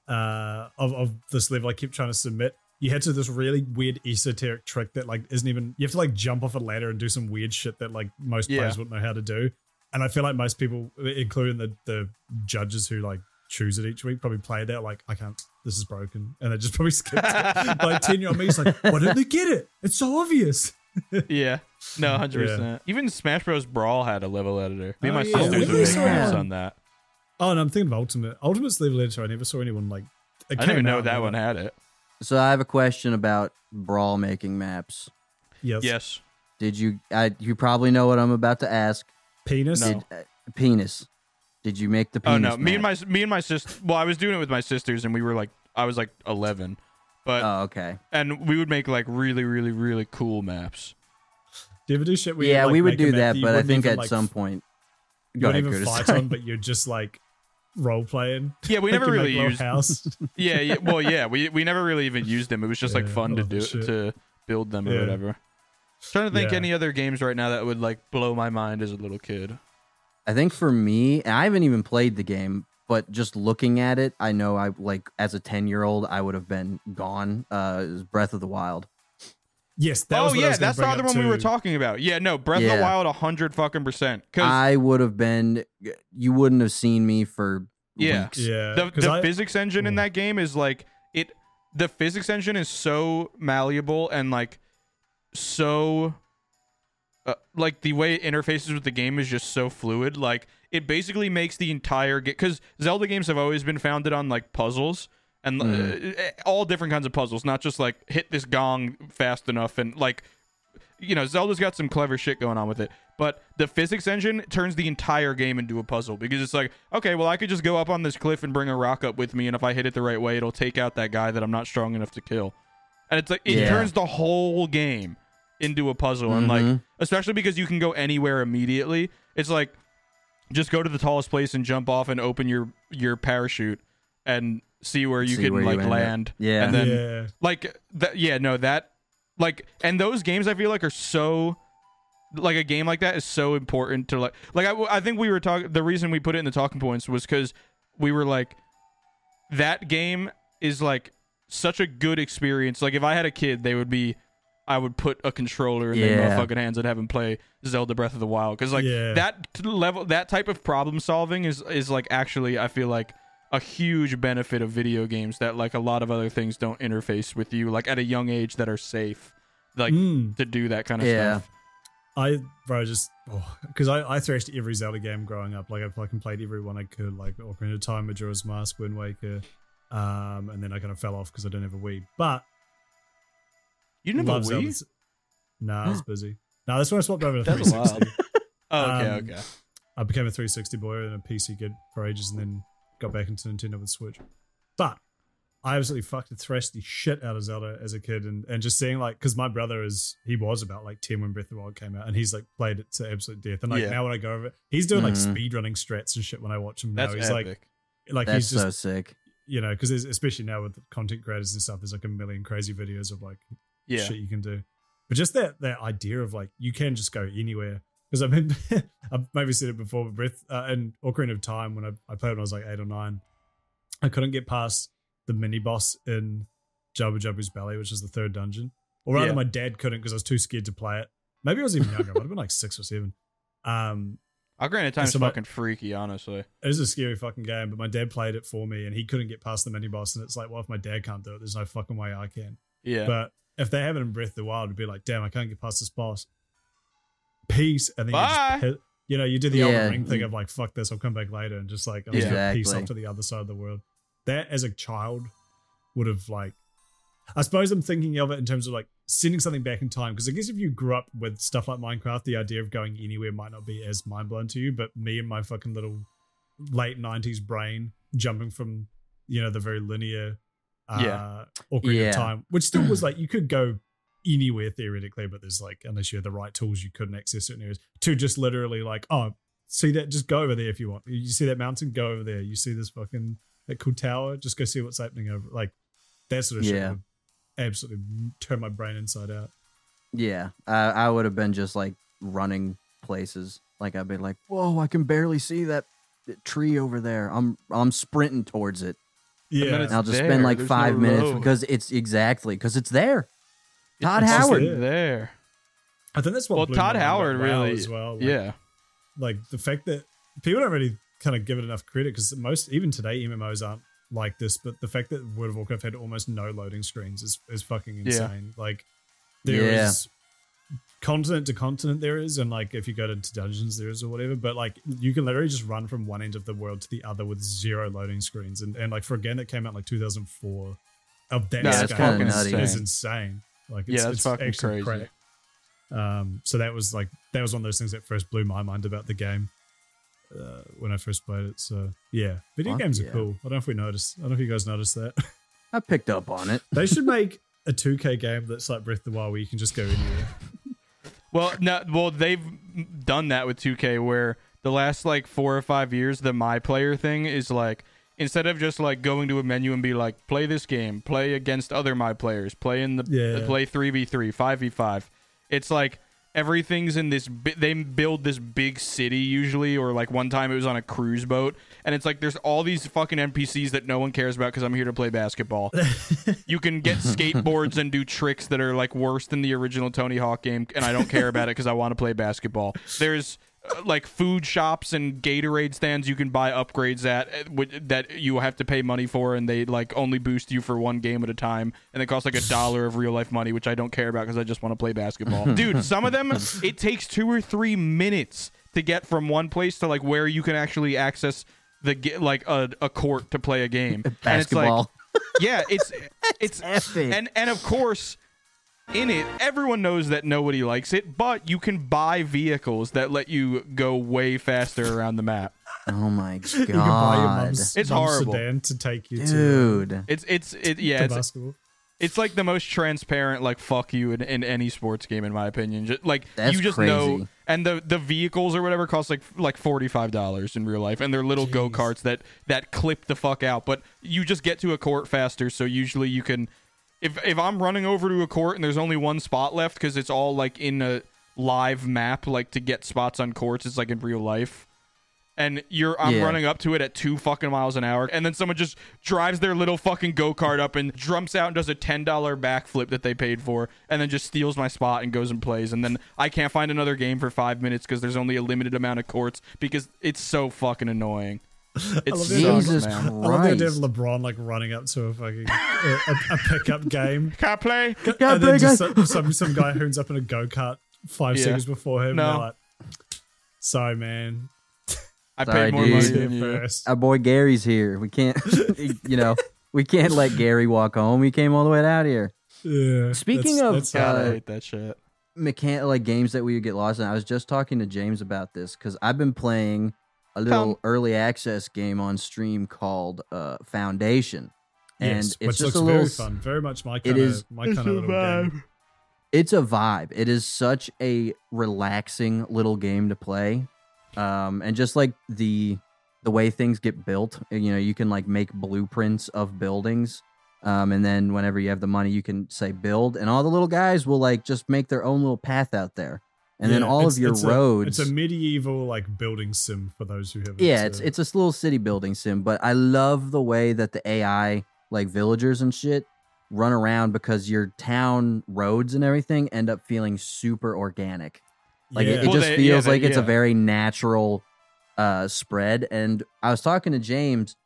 uh, of, of this level I kept trying to submit, you had to this really weird esoteric trick that like isn't even, you have to like jump off a ladder and do some weird shit that like most Yeah. players wouldn't know how to do. And I feel like most people, including the, the judges who like choose it each week, probably play that like, I can't, this is broken. And they just [LAUGHS] probably skipped it. [LAUGHS] But like 10 year old me is like, why don't they get it? It's so obvious. [LAUGHS] yeah. No, hundred percent. Even Smash Bros. Brawl had a level editor. Me and Oh, my yeah. sisters We would make saw on that. Oh, and I'm thinking of Ultimate. Ultimate's level editor. I never saw anyone like. I didn't even know that and one had it. So I have a question about brawl making maps. Yes. Yes. Did you? I, you probably know what I'm about to ask. Penis. No. Did, uh, penis. Did you make the penis? Oh penis? no, me and my me and my sister. Well, I was doing it with my sisters, and we were like, I was like eleven, but Oh, okay. and we would make like really, really, really cool maps. Do you ever do shit where you, Yeah, like, we would do map that, but I think at like, some point. you Go wouldn't even fight Sorry. on, [LAUGHS] but you're just like role playing. Yeah, we [LAUGHS] Like, never really used. house. [LAUGHS] Yeah, yeah, well, yeah, we we never really even used them. It was just like fun to do shit. to build them or Yeah. whatever. Trying to think Yeah. any other games right now that would like blow my mind as a little kid. I think for me, and I haven't even played the game, but just looking at it, I know I like as a ten year old, I would have been gone. Uh, Breath of the Wild. Yes, that oh was what I yeah, was gonna that's the other up one we were talking about. Yeah, no, Breath of the Yeah. Wild, hundred fucking percent. Because I would have been. You wouldn't have seen me for Yeah. weeks. Yeah, the, 'cause the I- physics engine in Mm. that game is like it the physics engine is so malleable and like so uh, like the way it interfaces with the game is just so fluid like it basically makes the entire game because zelda games have always been founded on like puzzles and Mhm. uh, all different kinds of puzzles not just like hit this gong fast enough and like you know zelda's got some clever shit going on with it but the physics engine turns the entire game into a puzzle because it's like okay well i could just go up on this cliff and bring a rock up with me and if i hit it the right way it'll take out that guy that i'm not strong enough to kill and it's like it Yeah. turns the whole game into a puzzle and like Mhm. especially because you can go anywhere immediately it's like just go to the tallest place and jump off and open your your parachute and see where you See can where you like up. land Yeah. and then yeah, like that yeah no that like and those games i feel like are so like a game like that is so important to like like i, I think we were talking the reason we put it in the talking points was because we were like that game is like such a good experience like if i had a kid they would be i would put a controller in their Yeah. motherfucking hands and have them play zelda breath of the wild because like Yeah. that level that type of problem solving is is like actually i feel like a huge benefit of video games that like a lot of other things don't interface with you like at a young age that are safe like Mm. to do that kind of Yeah. stuff I bro just because I I thrashed every Zelda game growing up. Like I fucking played every one I could. Like Ocarina of Time, Majora's Mask, Wind Waker, um, and then I kind of fell off because I didn't have a Wii. But you didn't have a Wii? Zelda. Nah, I was busy. No, that's when I swapped over to That's 360. oh [LAUGHS] okay Um, okay I became a 360 boy and a PC kid for ages, and then got back into Nintendo with Switch. But I absolutely fucking thrashed the shit out of Zelda as a kid, and, and just seeing like, because my brother is he was about like 10 when Breath of the Wild came out, and he's like played it to absolute death. And like Yeah. now when I go over it, he's doing like Mhm. speed running strats and shit when I watch him now. that's he's like, epic like That's he's just so sick. you know, because especially now with content creators and stuff, there's like a million crazy videos of like yeah shit you can do. But just that that idea of like you can just go anywhere because I've been [LAUGHS] I've maybe said it before, but Breath uh, and Ocarina of Time when I, I played when I was like eight or nine, I couldn't get past the mini boss in Jabu-Jabu's belly, which is the third dungeon. Or rather, Yeah. my dad couldn't because I was too scared to play it. Maybe I was even younger. I might have been like six or seven. Um, Ocarina of Time's so my- fucking freaky, honestly. It is a scary fucking game, but my dad played it for me, and he couldn't get past the mini boss. And it's like, well, if my dad can't do it, there's no fucking way I can. Yeah. But if they have it in Breath of the Wild, it'd be like, damn, I can't get past this boss. Peace, and then you, just you know, you do the Yeah, Elden Ring thing of like, fuck this, I'll come back later, and just like, I'll Yeah. just peace off to the other side of the world. That as a child would have like, I suppose I'm thinking of it in terms of like sending something back in time because I guess if you grew up with stuff like Minecraft, the idea of going anywhere might not be as mind blowing to you. But me and my fucking little late '90s brain jumping from you know the very linear uh, Yeah. Ocarina Yeah. of Time, which still was like you could go anywhere theoretically, but there's like unless you had the right tools, you couldn't access certain areas. To just literally like, oh, see that, just go over there if you want. You see that mountain, go over there. You see this fucking that cool tower, just go see what's happening over. Like that sort of shit Yeah. would absolutely turn my brain inside out. Yeah, I, I would have been just like running places. Like I'd be like, "Whoa, I can barely see that, that tree over there. I'm I'm sprinting towards it. Yeah, And I'll just there. spend like There's five no minutes road. because it's exactly because it's there. Todd It's Howard. there. there. I think that's what. Well, blew Todd my mind Howard about really- as well. Like, yeah. like the fact that people don't really kind of give it enough credit because most even today MMOs aren't like this, but the fact that World of Warcraft had almost no loading screens is is fucking insane. Like there is Yeah. continent to continent there is, and like if you go into dungeons there is or whatever, but like you can literally just run from one end of the world to the other with zero loading screens, and and like for a game that came out in like 2004 of that No, scale that's fucking is, nutty. is insane. Like it's, Yeah, that's it's fucking actually crazy. crack. Um, so that was like that was one of those things that first blew my mind about the game uh, when I first played it. So yeah, video games are yeah. cool. I don't know if we noticed. I don't know if you guys noticed that. [LAUGHS] I picked up on it. they should make a 2K game that's like Breath of the Wild where you can just go anywhere. Well, no, well, they've done that with 2K where the last like four or five years, the my player thing is like instead of just like going to a menu and be like play this game, play against other my players, play in the Yeah. play three v three, five v five. It's like everything's in this. bi- They build this big city usually, or like one time it was on a cruise boat, and it's like there's all these fucking NPCs that no one cares about because I'm here to play basketball. [LAUGHS] you can get skateboards and do tricks that are like worse than the original Tony Hawk game, and I don't care about it because I want to play basketball. There's uh, like food shops and Gatorade stands you can buy upgrades at uh, that you have to pay money for, and they like only boost you for one game at a time, and they cost like a dollar of real life money, which I don't care about because I just want to play basketball. [LAUGHS] Dude, some of them it takes two or three minutes to get from one place to like where you can actually access the like a, a court to play a game. [LAUGHS] And it's like, Basketball. yeah, it's [LAUGHS] it's epic. and and of course, in it, everyone knows that nobody likes it, but you can buy vehicles that let you go way faster around the map. oh my [LAUGHS] You can buy your god, It's mum's horrible. sedan to take you to, uh, dude. It's it's it yeah, it's, basketball. it's like the most transparent like fuck you in, in any sports game in my opinion. Just, like That's you just know and the the vehicles or whatever cost like like forty five dollars in real life, and they're little go karts that that clip the fuck out. But you just get to a court faster, so usually you can. If if I'm running over to a court and there's only one spot left because it's all like in a live map, like to get spots on courts, it's like in real life. And you're I'm Yeah. running up to it at two fucking miles an hour, and then someone just drives their little fucking go kart up and jumps out and does a ten dollar backflip that they paid for, and then just steals my spot and goes and plays. And then I can't find another game for five minutes because there's only a limited amount of courts because it's so fucking annoying. [LAUGHS] It love sucks, the- Jesus man. I love the idea of LeBron like running up to a fucking a, a, a pickup game. [LAUGHS] Can't play? Yeah, and then just some, some some guy who's up in a go kart five Yeah. seconds before him. No. No. Like, Sorry, man. I Sorry, paid more dude. money He's than you. first. Our boy Gary's here. We can't, [LAUGHS] you know, we can't let Gary walk home. He came all the way out here. Yeah. Speaking that's- of, that's God, how- I Uh, hate that shit. Mechan- like games that we would get lost in. I was just talking to James about this because I've been playing a little Found- early access game on stream called uh, Foundation, and yes, it's which just looks a little. very fun. Very much my kind of my kind of little game. It's a vibe. It is such a relaxing little game to play, um, and just like the the way things get built, you know, you can like make blueprints of buildings. Um, and then whenever you have the money, you can say build, and all the little guys will like just make their own little path out there. And then all it's- of your it's a- roads. it's a medieval like building sim for those who haven't. yeah, uh, it's it's a little city building sim, but I love the way that the AI like villagers and shit run around because your town roads and everything end up feeling super organic. Like it, yeah. it Well, just they- feels yeah, they- like it's a very natural uh spread. And I was talking to James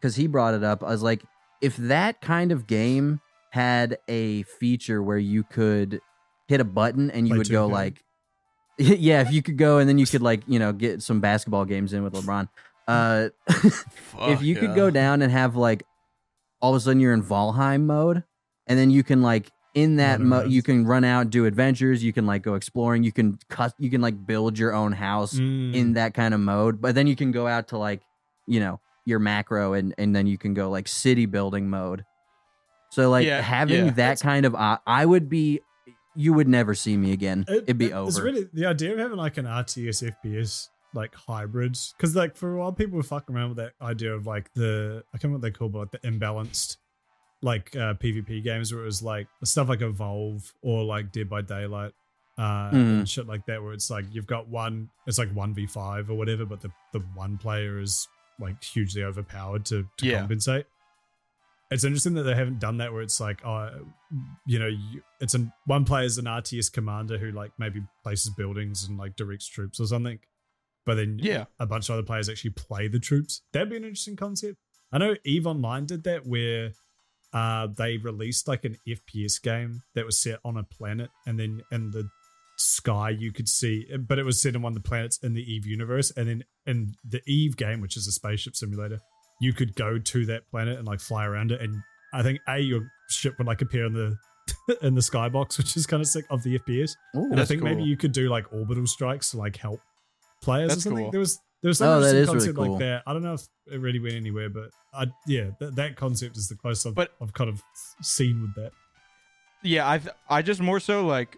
because he brought it up. I was like, if that kind of game had a feature where you could hit a button and you Play would go 2K. like [LAUGHS] yeah, if you could go and then you could like, you know, get some basketball games in with LeBron. Uh [LAUGHS] if you could go down and have like all of a sudden you're in Valheim mode, and then you can like in that mode you can run out, do adventures, you can like go exploring, you can cut, you can like build your own house Mm. in that kind of mode, but then you can go out to like you know your macro and and then you can go like city building mode. So like Yeah, having yeah. that kind of uh, I would be you would never see me again. It- It'd be it- It's really the idea of having like an RTS FPS like hybrid because like for a while people were fucking around with that idea of like the I can't remember what they call but like the imbalanced like uh, PvP games where it was like stuff like Evolve or like Dead by Daylight uh, Mm. and shit like that where it's like you've got one it's like one v five or whatever but the the one player is like hugely overpowered to to Yeah. compensate. It's interesting that they haven't done that where it's like, oh, you know, you, it's an one player is an RTS commander who like maybe places buildings and like directs troops or something, but then Yeah. a bunch of other players actually play the troops. That'd be an interesting concept. I know Eve Online did that where uh they released like an FPS game that was set on a planet and then in the sky you could see but it was set on one of the planets in the Eve universe and then in the Eve game, which is a spaceship simulator, you could go to that planet and like fly around it and I think A your ship would like appear in the [LAUGHS] in the skybox, which is kind of sick of the FPS. Ooh. And I That's think maybe you could do like orbital strikes to like help players That's or something. cool. There was there was oh, some Oh, that really concept cool. like that. I don't know if it really went anywhere, but I yeah, th- that concept is the closest I've, But- I've kind of seen with that. Yeah, I I just more so like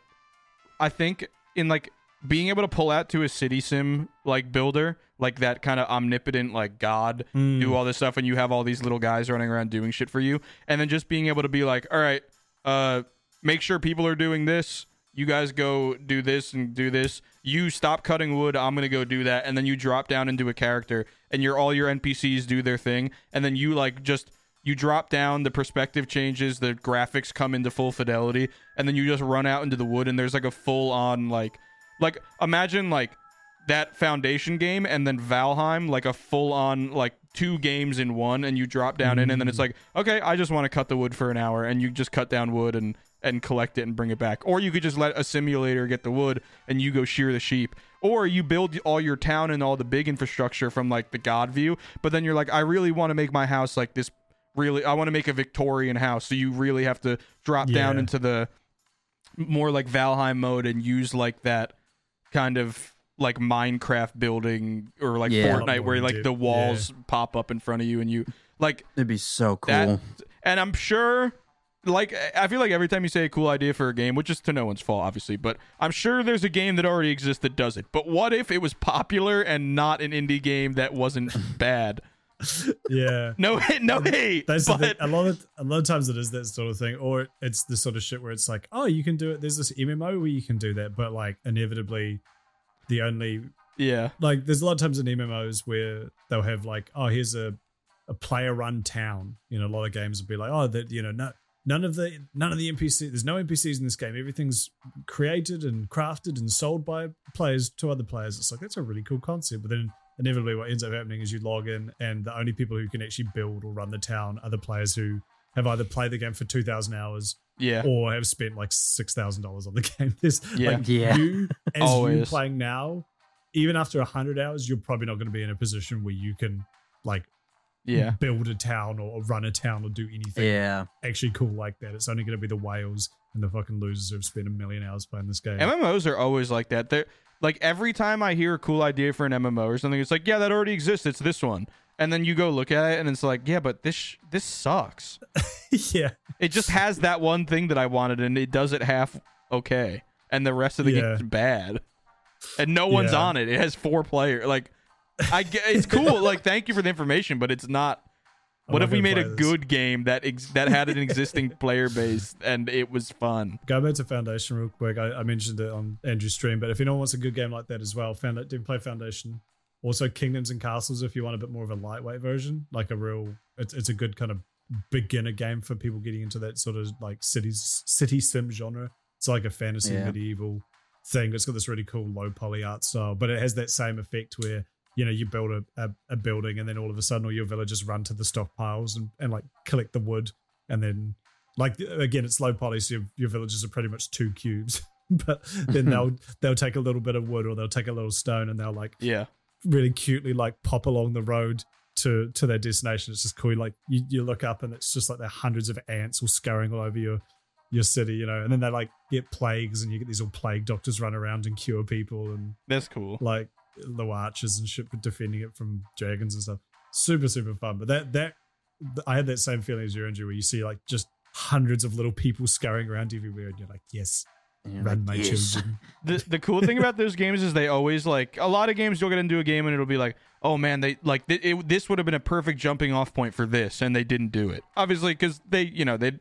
I think in like being able to pull out to a city sim like builder, like that kind of omnipotent like god Mm. do all this stuff and you have all these little guys running around doing shit for you and then just being able to be like, "All right, uh make sure people are doing this. You guys go do this and do this. You stop cutting wood. I'm gonna go do that." And then you drop down into a character, and your all your NPCs do their thing, and then you like just you drop down. The perspective changes. The graphics come into full fidelity, and then you just run out into the wood, and there's like a full on like like imagine like that foundation game and then Valheim like a full on like two games in one and you drop down in and then it's mm. like okay I just want to cut the wood for an hour and you just cut down wood and and collect it and bring it back. Or you could just let a simulator get the wood and you go shear the sheep. Or you build all your town and all the big infrastructure from like the god view but then you're like I really want to make my house like this really I want to make a Victorian house so you really have to drop down into the more like Valheim mode and use like that kind of like Minecraft building or like Yeah. Fortnite where like the walls pop up in front of you and you like It'd be so cool. that and I'm sure like I feel like every time you say a cool idea for a game, which is to no one's fault obviously, but I'm sure there's a game that already exists that does it. But what if it was popular and not an indie game that wasn't [LAUGHS] bad? Yeah. No [LAUGHS] no hate. That's but thing. a lot of a lot of times it is that sort of thing, or it's the sort of shit where it's like, oh, you can do it. There's this MMO where you can do that, but like inevitably, the only yeah. like there's a lot of times in MMOs where they'll have like, oh, here's a a player run town. You know, a lot of games will be like, oh, that you know, no, none of the none of the NPC. There's no NPCs in this game. Everything's created and crafted and sold by players to other players. It's like that's a really cool concept, but then. Inevitably, what ends up happening is you log in, and the only people who can actually build or run the town are the players who have either played the game for two thousand hours Yeah. or have spent like six thousand dollars on the [LAUGHS] game. There's Yeah. like Yeah. you as you playing now, even after hundred hours, you're probably not going to be in a position where you can like Yeah. build a town or, or run a town or do anything yeah. actually cool like that. It's only going to be the whales and the fucking losers who've spent a million hours playing this game. MMOs are always like that. They're like every time I hear a cool idea for an MMO or something, it's like, yeah, that already exists. It's this one. And then you go look at it and it's like, yeah, but this sh- this sucks. [LAUGHS] yeah, It just has that one thing that I wanted and it does it half okay. And the rest of the Yeah. game's bad. And no one's Yeah. on it. It has four players. Like I it's cool. like thank you for the information, but it's not I'm What if we made a this. good game that ex- that had an existing [LAUGHS] player base and it was fun? Go back to Foundation real quick. I, I mentioned it on Andrew's stream, but if anyone wants a good game like that as well, found do play Foundation. Also, Kingdoms and Castles if you want a bit more of a lightweight version, like a real. It's it's a good kind of beginner game for people getting into that sort of like cities city sim genre. It's like a fantasy Yeah. medieval thing. It's got this really cool low poly art style, but it has that same effect where you know you build a, a, a building and then all of a sudden all your villagers run to the stockpiles and, and like collect the wood and then like again it's low poly so your, your villages are pretty much two cubes [LAUGHS] but then [LAUGHS] they'll they'll take a little bit of wood or they'll take a little stone and they'll like Yeah. really cutely like pop along the road to to their destination it's just cool like you, you look up and it's just like there are hundreds of ants all scurrying all over your your city you know and then they like get plagues and you get these all plague doctors run around and cure people and That's cool. like low archers and shit for defending it from dragons and stuff. Super, super fun. But that that I had that same feeling as you, Andrew, where you see like just hundreds of little people scurrying around everywhere, and you're like, yes, And you're run like, my "Yes." children. [LAUGHS] the the cool thing about those games is they always like a lot of games you'll get into a game and it'll be like oh man they like th- it, this would have been a perfect jumping off point for this and they didn't do it obviously because they you know they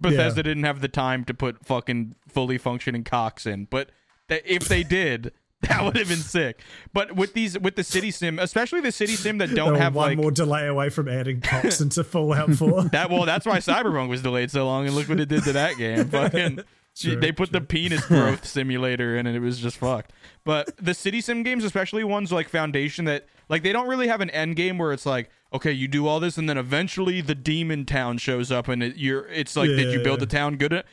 Bethesda Yeah. didn't have the time to put fucking fully functioning cocks in but th- if they did that would have been [LAUGHS] sick. But with these with the city sim especially the city sim that don't have one like more delay away from adding cops into Fallout 4. [LAUGHS] that well that's why cyberpunk was delayed so long and look what it did to that game. [LAUGHS] Fucking True, they put the penis growth simulator in and it was just fucked. But the city sim games especially ones like foundation that like they don't really have an end game where it's like okay you do all this and then eventually the demon town shows up and it, you're it's like did you build the town good at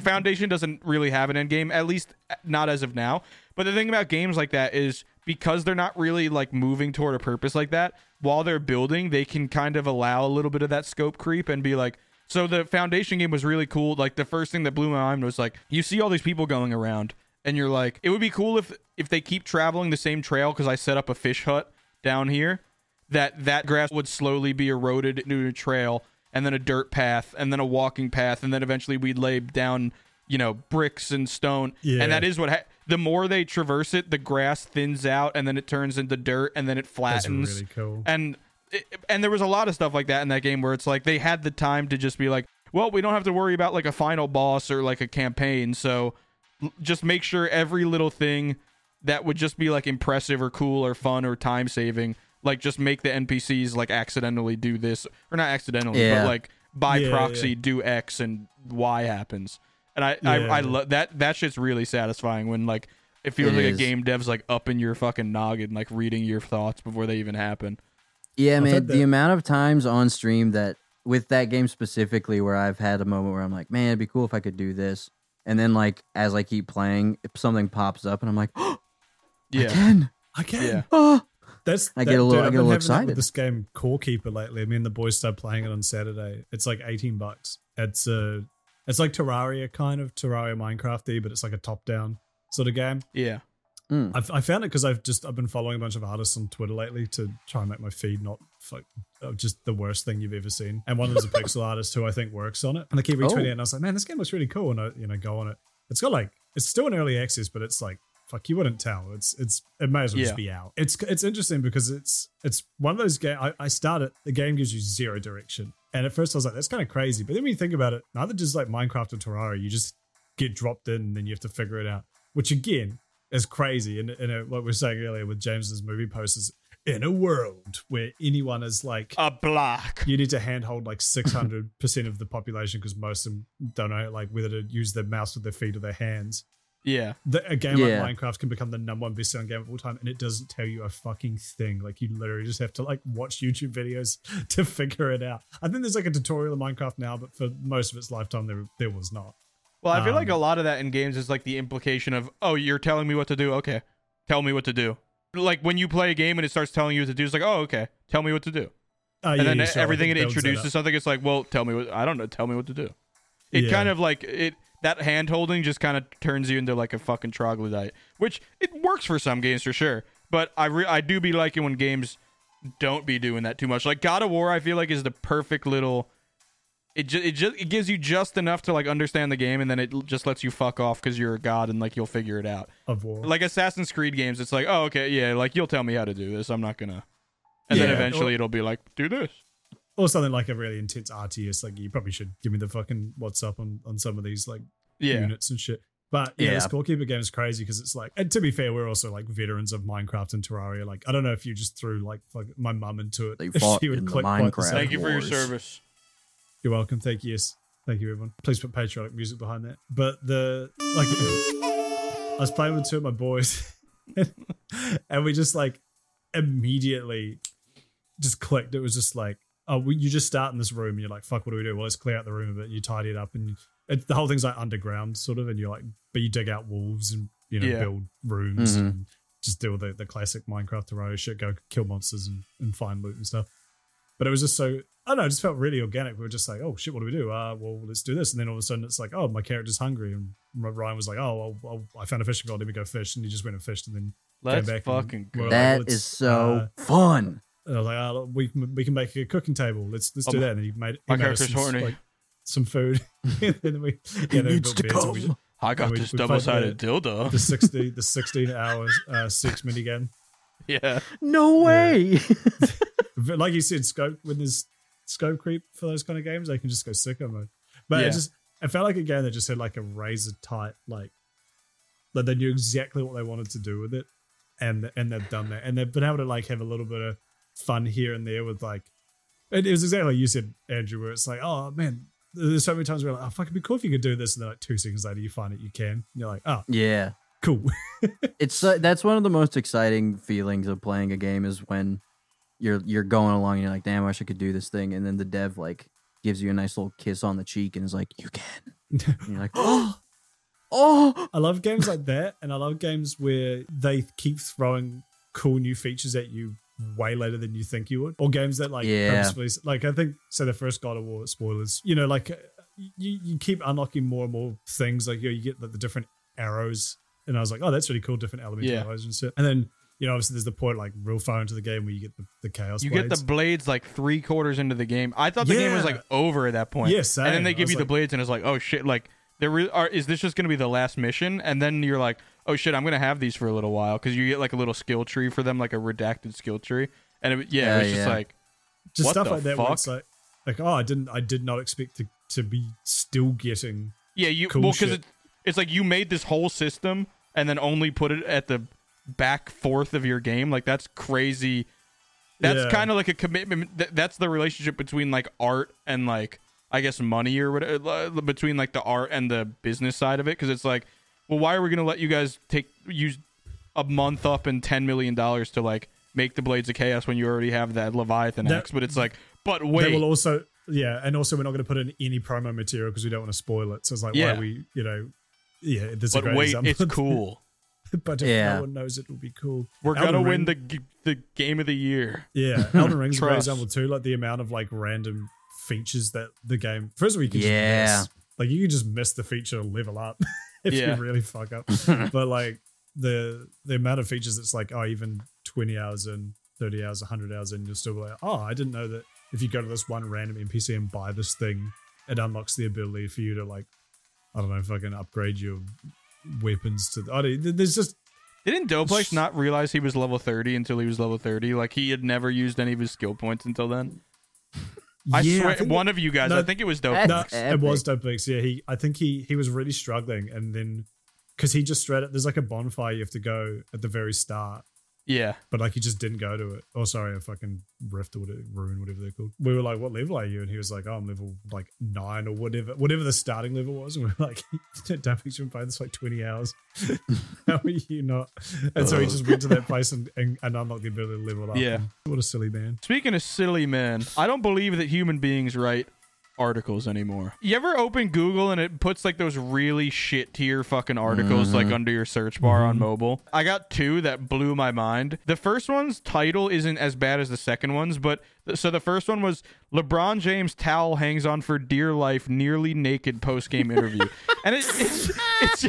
foundation doesn't really have an end game at least not as of now but the thing about games like that is because they're not really like moving toward a purpose like that while they're building they can kind of allow a little bit of that scope creep and be like so the foundation game was really cool. Like the first thing that blew my mind was like you see all these people going around and you're like it would be cool if if they keep traveling the same trail because i set up a fish hut down here that that grass would slowly be eroded into a trail and then a dirt path and then a walking path and then eventually we'd lay down you know bricks and stone Yeah. and that is what ha- the more they traverse it the grass thins out and then it turns into dirt and then it That's flattens really cool. and it, and there was a lot of stuff like that in that game where it's like they had the time to just be like well we don't have to worry about like a final boss or like a campaign so l- just make sure every little thing that would just be like impressive or cool or fun or time saving like just make the npcs like accidentally do this or not accidentally Yeah. but like by Yeah, proxy yeah. do x and y happens and i I, I love that that shit's really satisfying when like it feels It like is. a game dev's like up in your fucking noggin like reading your thoughts before they even happen Yeah, I've man. The that- amount of times on stream that with that game specifically where I've had a moment where I'm like, man, it'd be cool if I could do this. And then like as I keep playing, if something pops up and I'm like, oh, yeah, I can. I can. yeah Oh. That's I that- get a little- dude, I I've get a little excited. With this game, Core Keeper lately. Me and the boys started playing it on Saturday. It's like eighteen bucks. It's a, it's like Terraria kind of Terraria Minecrafty, but it's like a top down sort of game. yeah Mm. I've, I found it because I've just I've been following a bunch of artists on Twitter lately to try and make my feed not like uh, just the worst thing you've ever seen. And one of them's a pixel artist who I think works on it. And I keep retweeting Oh. it, and I was like, man, this game looks really cool. And I you know go on it. It's got like it's still in early access, but it's like fuck you wouldn't tell. It's it's it may as well Yeah. just be out. It's it's interesting because it's it's one of those games. I, I it. the game gives you zero direction, and at first I was like that's kind of crazy. But then when you think about it, neither does like Minecraft or Terraria. You just get dropped in, and then you have to figure it out. Which again is crazy. And, and uh, what we were saying earlier with James's movie posters, in a world where anyone is like, a block you need to handhold like 600% of the population because most of them don't know like whether to use their mouse with their feet or their hands. Yeah The, a game Yeah. like Minecraft can become the number one best selling game of all time and it doesn't tell you a fucking thing. Like you literally just have to like watch YouTube videos [LAUGHS] to figure it out. I think there's like a tutorial in Minecraft now, but for most of its lifetime, there, there was not. Well, I feel like a Um, lot of that in games is like the implication of, oh, you're telling me what to do. Okay, tell me what to do. Like when you play a game and it starts telling you what to do, it's like, oh, okay, tell me what to do. Uh, And yeah, then you sure, everything it introduces up. something, it's like, well, tell me what I don't know. Tell me what to do. It Yeah. kind of like it that hand holding just kind of turns you into like a fucking troglodyte, which it works for some games for sure. But I re- I do be liking when games don't be doing that too much. Like God of War, I feel like is the perfect little. It just it just it gives you just enough to like understand the game, and then it l- just lets you fuck off because you're a god and like you'll figure it out. of war. Like Assassin's Creed games, it's like, oh okay, yeah, like you'll tell me how to do this. I'm not gonna. And then eventually it'll be like, do this. Or something like a really intense RTS. Like you probably should give me the fucking what's up on on some of these like Yeah. units and shit. But yeah, Yeah. the Core Keeper game is crazy because it's like, and to be fair, we're also like veterans of Minecraft and Terraria. Like, I don't know if you just threw like fuck, my mum into it. They [LAUGHS] if fought she would in the click the Minecraft same. Thank you for your service. You're welcome. Thank you. Yes. Thank you, everyone. Please put patriotic music behind that. But the like, [LAUGHS] I was playing with two of my boys, [LAUGHS] and we just like immediately just clicked. It was just like, oh, we, you just start in this room, and you're like, fuck, what do we do? Well, let's clear out the room a bit. You tidy it up, and you, it, the whole thing's like underground, sort of, and you're like, but you dig out wolves and you know Yeah. build rooms Mhm. and just do the the classic Minecraft Terraria shit, go kill monsters and, and find loot and stuff. But it was just so I don't know, it just felt really organic. We were just like, oh shit, what do we do? Uh, well, let's do this. And then all of a sudden, it's like, oh, my character's hungry, and Ryan was like, oh, well, well, I found a fishing rod. Let me go fish, and he just went and fished, and then Let's back and fucking we're go. like, That let's, is so uh, fun. And I was like, oh, we can, we can make a cooking table. Let's let's Oh, do my- that. And he made, he My made us character's some, horny. like, some food. [LAUGHS] and then we, He yeah, then needs built to beds and we- I got we- this double sided the- dildo. the sixty the sixteen hours uh, six minigame. yeah. No way. [LAUGHS] [LAUGHS] But like you said, scope when there's scope creep for those kind of games, they can just go sicko mode. But Yeah. it just it felt like a game that just had like a razor tight like like they knew exactly what they wanted to do with it, and and they've done that, and they've been able to like have a little bit of fun here and there with like it, it was exactly like you said, Andrew, where it's like, oh man. There's so many times where like, oh, fuck, it'd be cool if you could do this. And then, like, two seconds later, you find it, you can. And you're like, oh, yeah. cool. [LAUGHS] It's uh, that's one of the most exciting feelings of playing a game is when you're you're going along and you're like, damn, I wish I could do this thing, and then the dev like gives you a nice little kiss on the cheek and is like, you can. [LAUGHS] And you're like, oh, oh, I love games like that, and I love games where they keep throwing cool new features at you way later than you think you would, or games that like Yeah. purposefully, like I think, so the first God of War spoilers, you know, like uh, you you keep unlocking more and more things, like you, know, you get like, the different arrows, and I was like, oh, that's really cool, different elemental Yeah. arrows and shit, and then. You know, obviously, there's the point like real far into the game where you get the, the chaos. You get the blades like three quarters into the game. I thought the game was like over at that point. Yeah, and then they give was you the blades, and it's like, oh shit, like there re- are. Is this just gonna be the last mission? And then you're like, oh shit, I'm gonna have these for a little while because you get like a little skill tree for them, like a redacted skill tree. And it, yeah, Yeah, it was just like, just What stuff the like that. Where fuck? it's like, like, oh, I didn't, I did not expect to to be still getting yeah, you Cool well because it, it's like you made this whole system and then only put it at the back fourth of your game. Like that's crazy. That's Yeah. kind of like a commitment. Th- that's the relationship between like art and like I guess money or whatever uh, between like the art and the business side of it. Because it's like, well, why are we gonna let you guys take use a month up and ten million dollars to like make the Blades of Chaos when you already have that Leviathan That- axe? But it's like, but wait, They will also, yeah, and also we're not going to put in any promo material because we don't want to spoil it. So it's like, why Yeah. are we, you know, yeah, this is a but great wait, example. it's [LAUGHS] cool. but if Yeah. no one knows, it will be cool. We're Elden gonna win the g- the game of the year. yeah. Elden Ring's a great Trust. example too. Like the amount of like random features that the game. First of all, you can Yeah. just miss. Like you can just miss the feature level up [LAUGHS] [LAUGHS] if Yeah. you really fuck up. [LAUGHS] but like the the amount of features, it's like oh, even twenty hours in, thirty hours, hundred hours in, you're still be like oh, I didn't know that if you go to this one random NPC and buy this thing, it unlocks the ability for you to like I don't know, fucking upgrade your weapons to. The, I don't, there's just Didn't Doplex not realize he was level 30 until he was level 30? Like he had never used any of his skill points until then. [LAUGHS] I Yeah, swear, think- one of you guys, No, I think it was That's Doplex. No, it was Doplex. Yeah, he. I think he he was really struggling, and then because he just straight. Up, there's like a bonfire you have to go at the very start, Yeah, but like he just didn't go to it. Oh, sorry, a fucking rift or whatever, ruin, whatever they're called. We were like, "What level are you?" And he was like, "Oh, I'm level like nine or whatever, whatever the starting level was." [LAUGHS] And we are like, "Doplex, you've been playing this like 20 hours. [LAUGHS] How are you not?" And so he just went to that place and, and, and unlocked the ability to level up. Yeah. And what a silly man. Speaking of silly men, I don't believe that human beings write articles anymore. You ever open Google and it puts like those really shit tier fucking articles like mm-hmm. under your search bar on mm-hmm. mobile? I got two that blew my mind. The first one's title isn't as bad as the second one's, but so the first one was LeBron James towel hangs on for dear life, nearly naked post game interview, [LAUGHS] and it, it's it's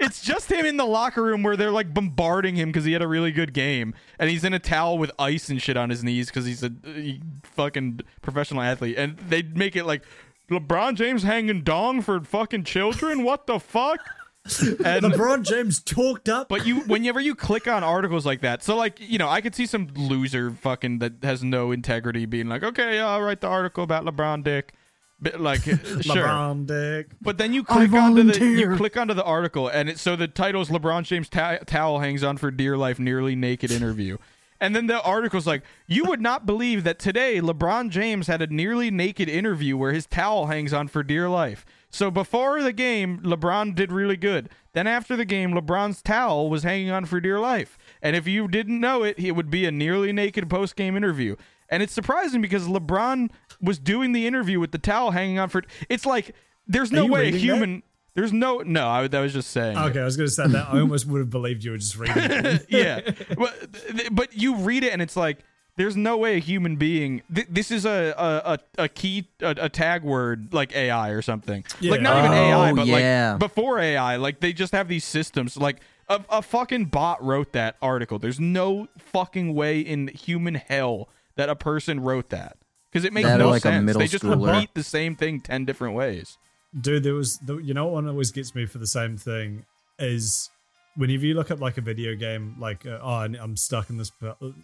it's just him in the locker room where they're like bombarding him because he had a really good game, and he's in a towel with ice and shit on his knees because he's a he fucking professional athlete, and they make it like LeBron James hanging dong for fucking children. What the fuck? [LAUGHS] And LeBron James talked up. but you whenever you click on articles like that, so like, you know, I could see some loser fucking that has no integrity being like, "Okay, I'll write the article about LeBron dick." But like [LAUGHS] sure. LeBron dick. But then you I click onto the you click onto the article, and it so the title's LeBron James ta- towel hangs on for dear life, nearly naked interview. And then the article's like, you would not believe that today LeBron James had a nearly naked interview where his towel hangs on for dear life. So before the game, LeBron did really good. Then after the game, LeBron's towel was hanging on for dear life. And if you didn't know it, it would be a nearly naked post game interview. And it's surprising because LeBron was doing the interview with the towel hanging on for. It's like there's no way a human. There's no no. I, that was just saying. Okay, I was going to say that. I almost would have believed you were just reading it. [LAUGHS] yeah, but but you read it and it's like there's no way a human being. Th- this is a a, a, a key a, a tag word like AI or something. Like not even Oh, AI, but yeah. like before AI. Like they just have these systems. Like a, a fucking bot wrote that article. There's no fucking way in human hell that a person wrote that because it makes That no like sense. They just schooler. repeat the same thing ten different ways. Dude, there was the, you know what one always gets me for the same thing is whenever you look at like a video game, like uh, oh I'm stuck in this.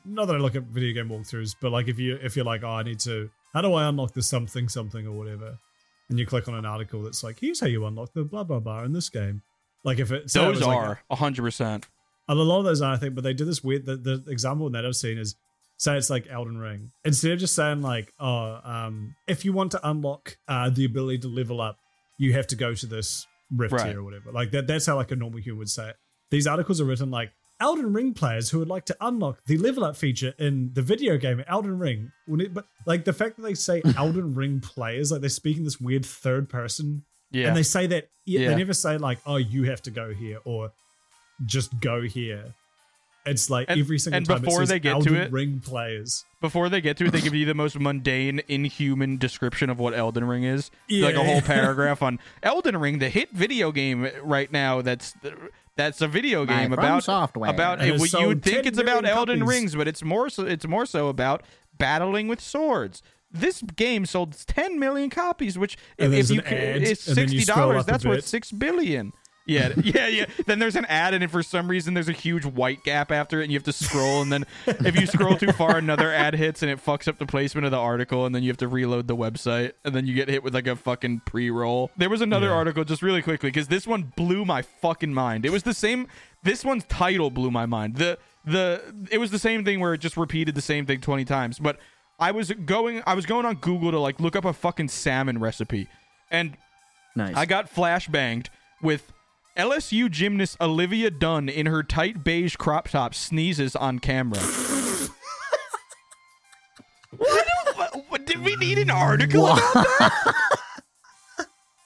Not that I look at video game walkthroughs, but like if you if you're like oh I need to how do I unlock the something something or whatever, and you click on an article that's like here's how you unlock the blah blah blah in this game. Like if it it Those like are hundred percent. a lot of those are, I think, but they do this weird. The, the example that I've seen is say it's like Elden Ring. Instead of just saying like, oh, um, if you want to unlock uh, the ability to level up, you have to go to this rift Right. here or whatever. Like that. That's how like a normal human would say it. These articles are written like Elden Ring players who would like to unlock the level up feature in the video game Elden Ring. But like the fact that they say [LAUGHS] Elden Ring players, like they're speaking this weird third person Yeah. and they say that yeah, Yeah. they never say like, "Oh, you have to go here" or "just go here." It's like And- every single and time before they get to Elden it- Ring players. before they get to it, they give you the most [LAUGHS] mundane, inhuman description of what Elden Ring is. like a whole [LAUGHS] paragraph on Elden Ring, the hit video game right now. That's that's a video game From about Software. about And it, it's you would think it's about million Elden copies. Rings, but it's more so it's more so about battling with swords. This game sold 10 million copies, which if, And if there's you an ad, it's and then you sixty scroll dollars, up that's worth bit. six billion. Yeah, yeah, yeah. Then there's an ad, and for some reason there's a huge white gap after it, and you have to scroll, and then if you scroll too far, another ad hits, and it fucks up the placement of the article, and then you have to reload the website, and then you get hit with like a fucking pre-roll. There was another Yeah. article just really quickly because this one blew my fucking mind. It was the same. This one's title blew my mind. The the it was the same thing where it just repeated the same thing twenty times, but. I was going I was going on Google to like look up a fucking salmon recipe. And Nice. I got flashbanged with LSU gymnast Olivia Dunne in her tight beige crop top sneezes on camera. what, what- what- did we need an article about that?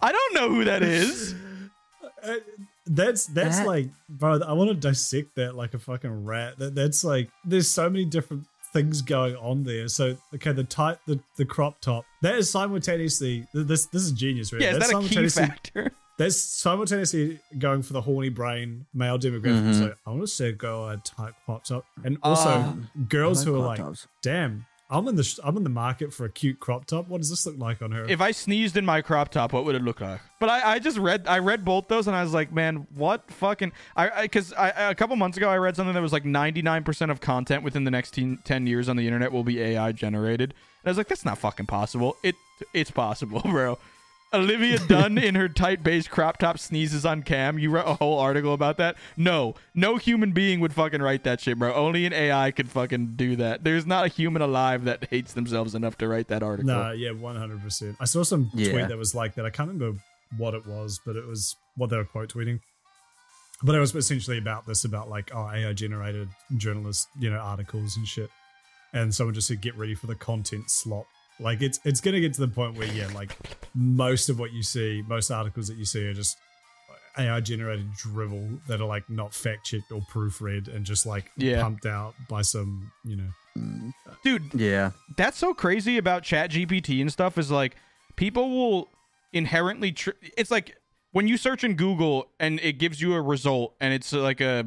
I don't know who that is. Uh, that's that's That- like, bro. I want to dissect that like a fucking rat. That that's like, there's so many different things going on there. So okay, the tight, the the crop top. That is simultaneously. This this is genius, right? Yeah, is that's that a key factor? That's simultaneously going for the horny brain male demographic. Mhm. So I want to say go a tight crop top, and also Ah. girls I who are like, tops. damn, I'm in the sh- I'm in the market for a cute crop top. What does this look like on her? If I sneezed in my crop top, what would it look like? But I, I just read I read both those and I was like, man, what fucking I because I, a couple months ago I read something that was like 99% of content within the next 10, 10 years on the internet will be AI generated. And I was like, that's not fucking possible. It it's possible, [LAUGHS] bro. Olivia Dunne in her tight beige crop top sneezes on cam. You wrote a whole article about that? No. No human being would fucking write that shit, bro. Only an AI could fucking do that. There's not a human alive that hates themselves enough to write that article. Nah, yeah, one hundred percent. I saw some Yeah. tweet that was like that. I can't remember what it was, but it was what they were quote tweeting. But it was essentially about this, about like oh AI generated journalist, you know, articles and shit. And someone just said, "Get ready for the content slop." Like it's it's gonna get to the point where yeah, like most of what you see, most articles that you see are just AI generated drivel that are like not fact checked or proofread and just like Yeah. pumped out by some you know Dude, Yeah. that's so crazy about chat gpt and stuff is like people will inherently tr- it's like when you search in google and it gives you a result and it's like a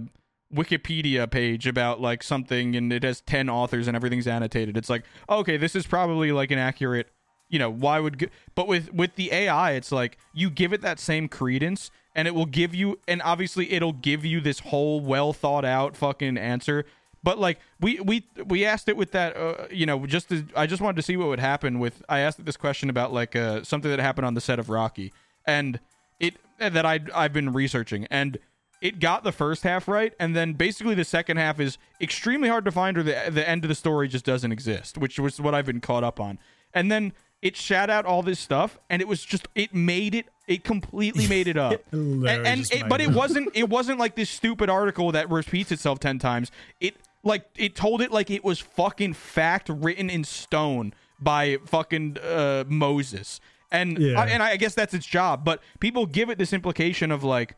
wikipedia page about like something and it has 10 authors and everything's annotated. It's like okay this is probably like an accurate you know why would but with with the ai it's like you give it that same credence and it will give you and obviously it'll give you this whole well thought out fucking answer. But like we we we asked it with that uh, you know just to, i just wanted to see what would happen with i asked it this question about like uh, something that happened on the set of rocky and it that i i've been researching and it got the first half right and then basically the second half is extremely hard to find or the the end of the story just doesn't exist which was what i've been caught up on. And then it shat out all this stuff and it was just it made it it completely made it up. [LAUGHS] And, and it, but it wasn't it wasn't like this stupid article that repeats itself 10 times. It like it told it like it was fucking fact written in stone by fucking uh, moses. And Yeah. I, and I guess that's its job but people give it this implication of like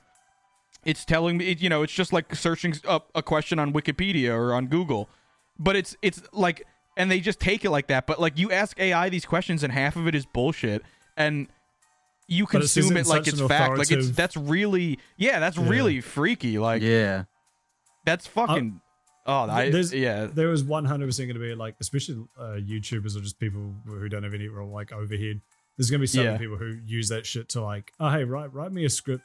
it's telling me you know it's just like searching up a question on wikipedia or on google but it's it's like and they just take it like that but like you ask ai these questions and half of it is bullshit and you But it says consume it it like it's fact like it's that's really yeah that's Yeah. really freaky like Yeah. that's fucking oh I, There's- yeah There was 100% going to be like, especially uh, YouTubers or just people who don't have any real like overhead. There's going to be some Yeah. people who use that shit to like, oh hey, write write me a script,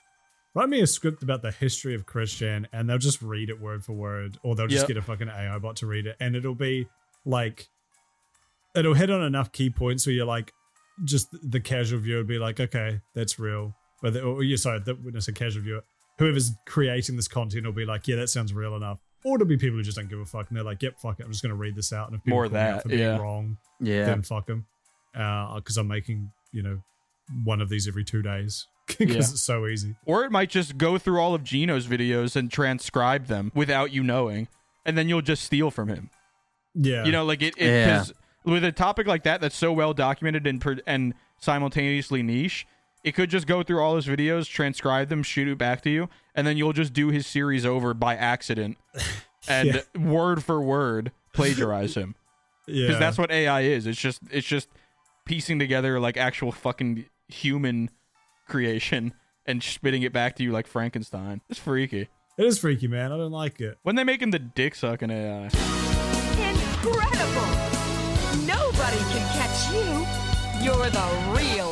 write me a script about the history of Christian, and they'll just read it word for word, or they'll just Yep. get a fucking AI bot to read it, and it'll be like, it'll hit on enough key points where you're like, just the casual viewer would be like, okay, that's real, but the, or sorry, the, when I say casual viewer, whoever's creating this content will be like, yeah, that sounds real enough. Or it'll be people who just don't give a fuck and they're like, yep, fuck it, I'm just gonna read this out. And if people More out that, being yeah. wrong, Yeah. then fuck them. Because uh, I'm making, you know, one of these every two days [LAUGHS] because Yeah. it's so easy. or it might just go through all of Gino's videos and transcribe them without you knowing and then you'll just steal from him Yeah, you know like it, it Yeah. 'cause with a topic like that that's so well documented and per- and simultaneously niche it could just go through all his videos transcribe them shoot it back to you and then you'll just do his series over by accident [LAUGHS] and word for word plagiarize him [LAUGHS] yeah, because that's what ai is it's just it's just piecing together like actual fucking human creation and spitting it back to you like frankenstein it's freaky it is freaky, man. I don't like it. when they making the dick sucking ai uh, Incredible! Nobody can catch you. You're the real